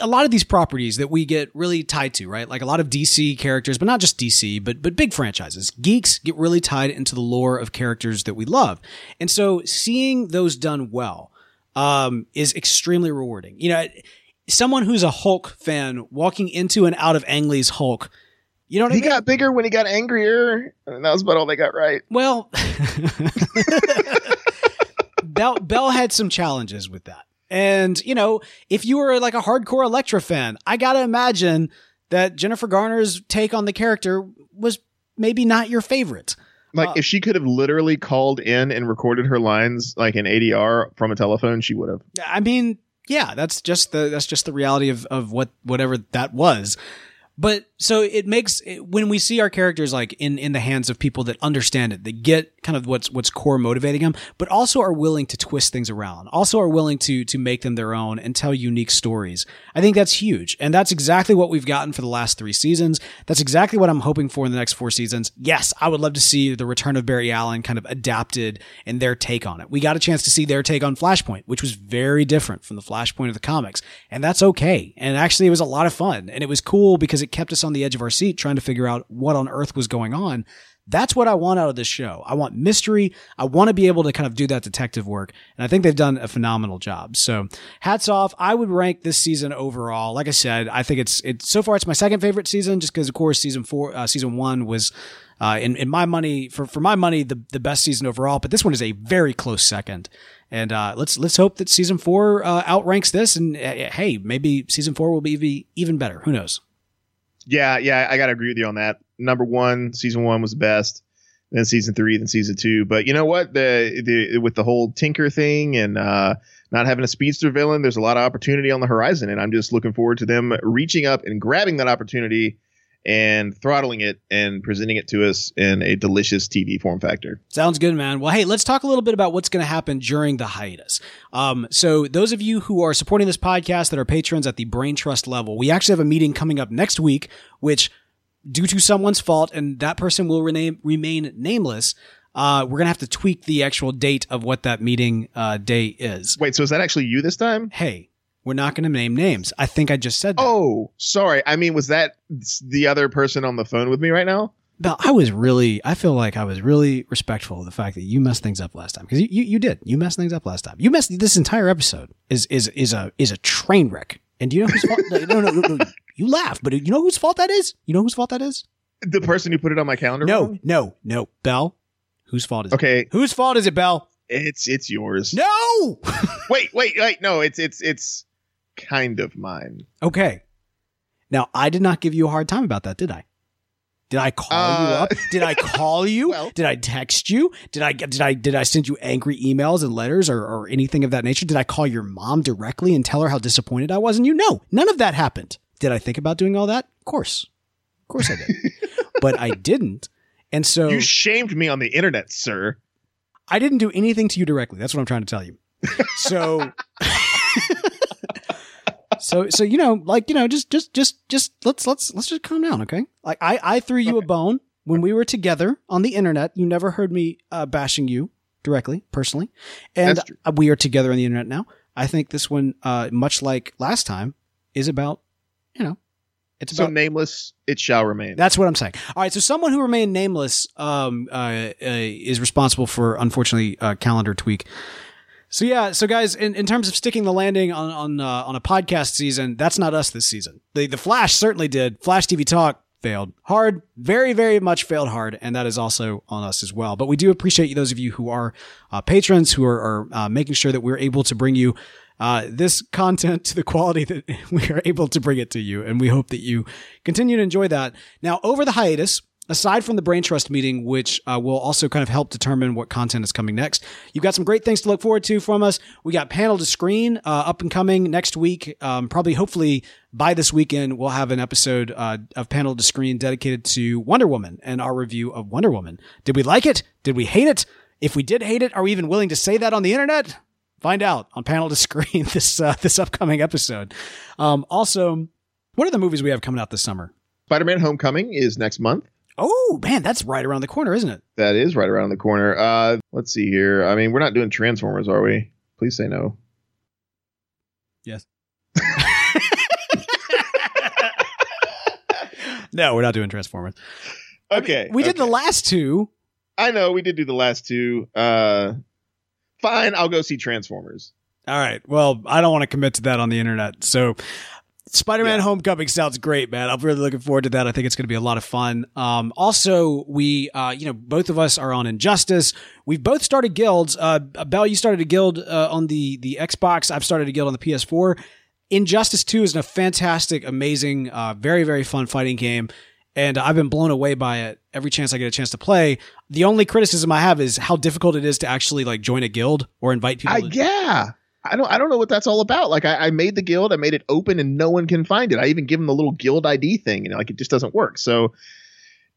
a lot of these properties that we get really tied to, right? Like a lot of DC characters, but not just DC, but but big franchises. Geeks get really tied into the lore of characters that we love, and so seeing those done well um, is extremely rewarding. You know, someone who's a Hulk fan walking into and out of Ang Lee's Hulk, you know what I He mean? got bigger when he got angrier, and that was about all they got right. Well, Bell Bell had some challenges with that. And, you know, if you were like a hardcore Elektra fan, I got to imagine that Jennifer Garner's take on the character was maybe not your favorite. Like Uh, if she could have literally called in and recorded her lines like an ADR from a telephone, she would have. I mean, yeah, that's just the that's just the reality of of what whatever that was. But so it makes when we see our characters like in in the hands of people that understand it, that get kind of what's what's core motivating them, but also are willing to twist things around, also are willing to to make them their own and tell unique stories. I think that's huge, and that's exactly what we've gotten for the last three seasons. That's exactly what I'm hoping for in the next four seasons. Yes, I would love to see the return of Barry Allen kind of adapted and their take on it. We got a chance to see their take on Flashpoint, which was very different from the Flashpoint of the comics, and that's okay. And actually, it was a lot of fun, and it was cool because it kept us on the edge of our seat trying to figure out what on earth was going on. That's what I want out of this show. I want mystery. I want to be able to kind of do that detective work. And I think they've done a phenomenal job. So hats off. I would rank this season overall. Like I said, I think it's, it's so far, it's my second favorite season just because of course season four, uh, season one was, uh, in, in my money for, for my money, the, the best season overall, but this one is a very close second. And, uh, let's, let's hope that season four, uh, outranks this. And uh, hey, maybe season four will be be even better. Who knows? Yeah, yeah, I gotta agree with you on that. Number one, season one was the best. then season three, then season two. But you know what? The the with the whole Tinker thing and uh, not having a speedster villain, there's a lot of opportunity on the horizon, and I'm just looking forward to them reaching up and grabbing that opportunity and throttling it and presenting it to us in a delicious TV form factor. Sounds good, man. Well, hey, let's talk a little bit about what's going to happen during the hiatus. Um, so, those of you who are supporting this podcast that are patrons at the Brain Trust level, we actually have a meeting coming up next week, which, due to someone's fault, and that person will rename, remain nameless. Uh, we're gonna have to tweak the actual date of what that meeting uh, day is. Wait, so is that actually you this time? Hey, we're not gonna name names. I think I just said that. Oh, sorry. I mean, was that the other person on the phone with me right now? Bell, I was really, I feel like I was really respectful of the fact that you messed things up last time because you, you, you did. You messed things up last time. You messed this entire episode is is is a is a train wreck. And do you know whose fault? no, no, no, no, you laugh, but you know whose fault that is? You know whose fault that is? The person who put it on my calendar. No, wrong? no, no, Bell. Whose fault is it? Okay, Whose fault is it, Bell? it's it's yours. No. wait, wait, wait. No, it's it's it's kind of mine. okay. Now I did not give you a hard time about that, did I? Did I call you Uh, up? Did I call you? Well- did I text you? Did I did I did I send you angry emails and letters or, or anything of that nature? Did I call your mom directly and tell her how disappointed I was in you? No, none of that happened. Did I think about doing all that? Of course, of course I did, but I didn't. And so You shamed me on the internet, sir. I didn't do anything to you directly. That's what I'm trying to tell you. So, so, so you know, like you know, just, just, just, just let's let's let's just calm down, okay? Like I, I threw you a bone when we were together on the internet. You never heard me uh, bashing you directly, personally, and uh, we are together on the internet now. I think this one, uh, much like last time, is about, you know, it's So about nameless, it shall remain. that's what I'm saying. All right, so someone who remained nameless um, uh, uh, is responsible for, unfortunately, uh, calendar tweak. So yeah, so guys, in, in terms of sticking the landing on on uh, on a podcast season, that's not us this season. The the Flash certainly did. Flash TV Talk failed hard, very very much failed hard, and that is also on us as well. But we do appreciate those of you who are uh, patrons who are, are uh, making sure that we're able to bring you uh, this content to the quality that we are able to bring it to you. And we hope that you continue to enjoy that. Now, over the hiatus, aside from the Brain Trust meeting, which uh, will also kind of help determine what content is coming next, you've got some great things to look forward to from us. We got panel to screen uh, up and coming next week. Um, probably, hopefully, by this weekend, we'll have an episode uh, of panel to screen dedicated to Wonder Woman and our review of Wonder Woman. Did we like it? Did we hate it? If we did hate it, are we even willing to say that on the internet? Find out on panel to screen this uh, this upcoming episode. Um, also, what are the movies we have coming out this summer? Spider-Man: Homecoming is next month. Oh man, that's right around the corner, isn't it? That is right around the corner. Uh, let's see here. I mean, we're not doing Transformers, are we? Please say no. Yes. no, we're not doing Transformers. Okay, We did the last two. I know we did do the last two. Uh, fine, I'll go see Transformers. All right. Well, I don't want to commit to that on the internet. So, Spider-Man: Yeah. Homecoming sounds great, man. I'm really looking forward to that. I think it's going to be a lot of fun. Um, also, we, uh, you know, both of us are on Injustice. We've both started guilds. Uh, Bell, you started a guild uh, on the the Xbox. I've started a guild on the PS4. Injustice 2 is a fantastic, amazing, uh, very, very fun fighting game. And I've been blown away by it every chance I get a chance to play. The only criticism I have is how difficult it is to actually like join a guild or invite people. I to- yeah. I don't I don't know what that's all about. Like I, I made the guild, I made it open, and no one can find it. I even give them the little guild ID thing, and like it just doesn't work. So,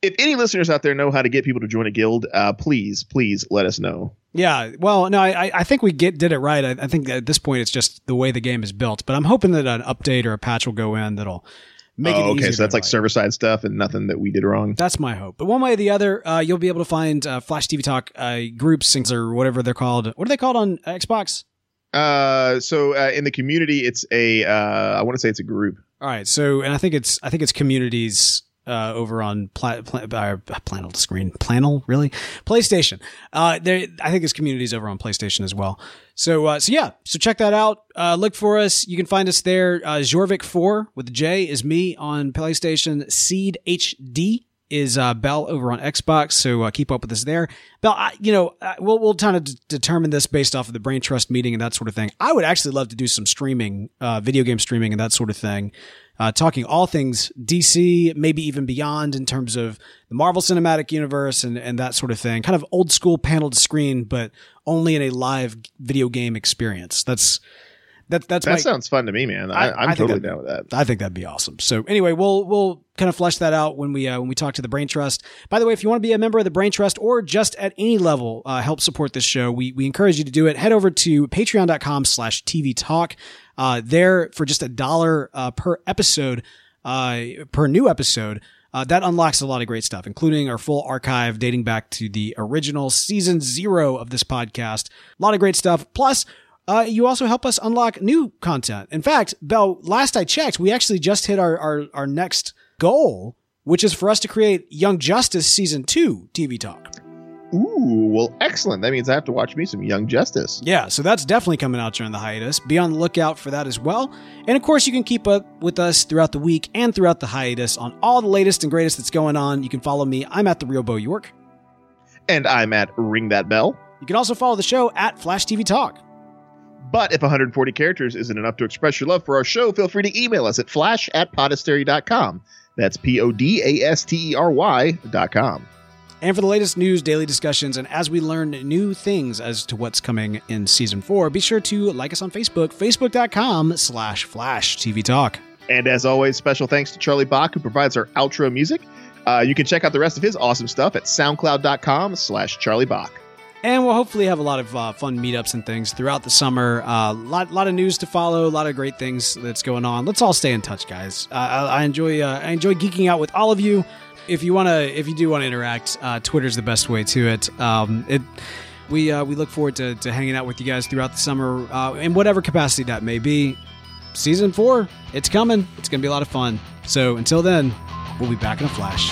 if any listeners out there know how to get people to join a guild, uh, please, please let us know. Yeah, well, no, I, I think we get did it right. I, I think at this point it's just the way the game is built. But I'm hoping that an update or a patch will go in that'll make oh, it okay, so that's like server side stuff and nothing that we did wrong. That's my hope. But one way or the other, uh, you'll be able to find uh, Flash TV Talk uh, groups things or whatever they're called. What are they called on Xbox? Uh, so uh, in the community, it's a uh, I want to say it's a group. All right, so and I think it's I think it's communities uh, over on pla- pla- uh, screen Planel really PlayStation. Uh, there I think it's communities over on PlayStation as well. So uh, so yeah, so check that out. Uh, look for us. You can find us there. Uh, Jorvik Four with J is me on PlayStation. Seed HD is uh, Bell over on Xbox, so uh, keep up with us there. Bell, I, you know, we'll we'll kind of d- determine this based off of the Brain Trust meeting and that sort of thing. I would actually love to do some streaming, uh, video game streaming and that sort of thing, uh, talking all things DC, maybe even beyond in terms of the Marvel Cinematic Universe and and that sort of thing. Kind of old school panel to screen, but only in a live video game experience. That's that, that's that my- sounds fun to me, man. I, am totally down with that. I think that'd be awesome. So anyway, we'll we'll kind of flesh that out when we uh, when we talk to the Brain Trust. By the way, if you want to be a member of the Brain Trust or just at any level uh, help support this show, we we encourage you to do it. Head over to patreon.com slash TV Talk. Uh, there for just a dollar uh, per episode, uh, per new episode. Uh, that unlocks a lot of great stuff, including our full archive dating back to the original season zero of this podcast. A lot of great stuff. Plus, uh, you also help us unlock new content. In fact, Bell, last I checked, we actually just hit our, our, our next goal, which is for us to create Young Justice Season 2 TV Talk. Ooh, well, excellent. That means I have to watch me some Young Justice. Yeah, so that's definitely coming out during the hiatus. Be on the lookout for that as well. And of course, you can keep up with us throughout the week and throughout the hiatus on all the latest and greatest that's going on. You can follow me. I'm at the Real Bo York. And I'm at Ring That Bell. You can also follow the show at Flash TV Talk. But if 140 characters isn't enough to express your love for our show, feel free to email us at flash at podastery.com. That's P O D A S T E R Y dot com. And for the latest news, daily discussions, and as we learn new things as to what's coming in season four, be sure to like us on Facebook, facebook.com slash flash TV Talk. And as always, special thanks to Charlie Bock, who provides our outro music. Uh, you can check out the rest of his awesome stuff at soundcloud.com slash Charlie Bock. And we'll hopefully have a lot of uh, fun meetups and things throughout the summer. A uh, lot, lot of news to follow, a lot of great things that's going on. Let's all stay in touch, guys. Uh, I, I enjoy, uh, I enjoy geeking out with all of you. If you want to, if you do want to interact, uh, Twitter's the best way to it. Um, it, we uh, we look forward to, to hanging out with you guys throughout the summer, in whatever capacity that may be. Season four, it's coming. It's gonna be a lot of fun. So until then, we'll be back in a flash.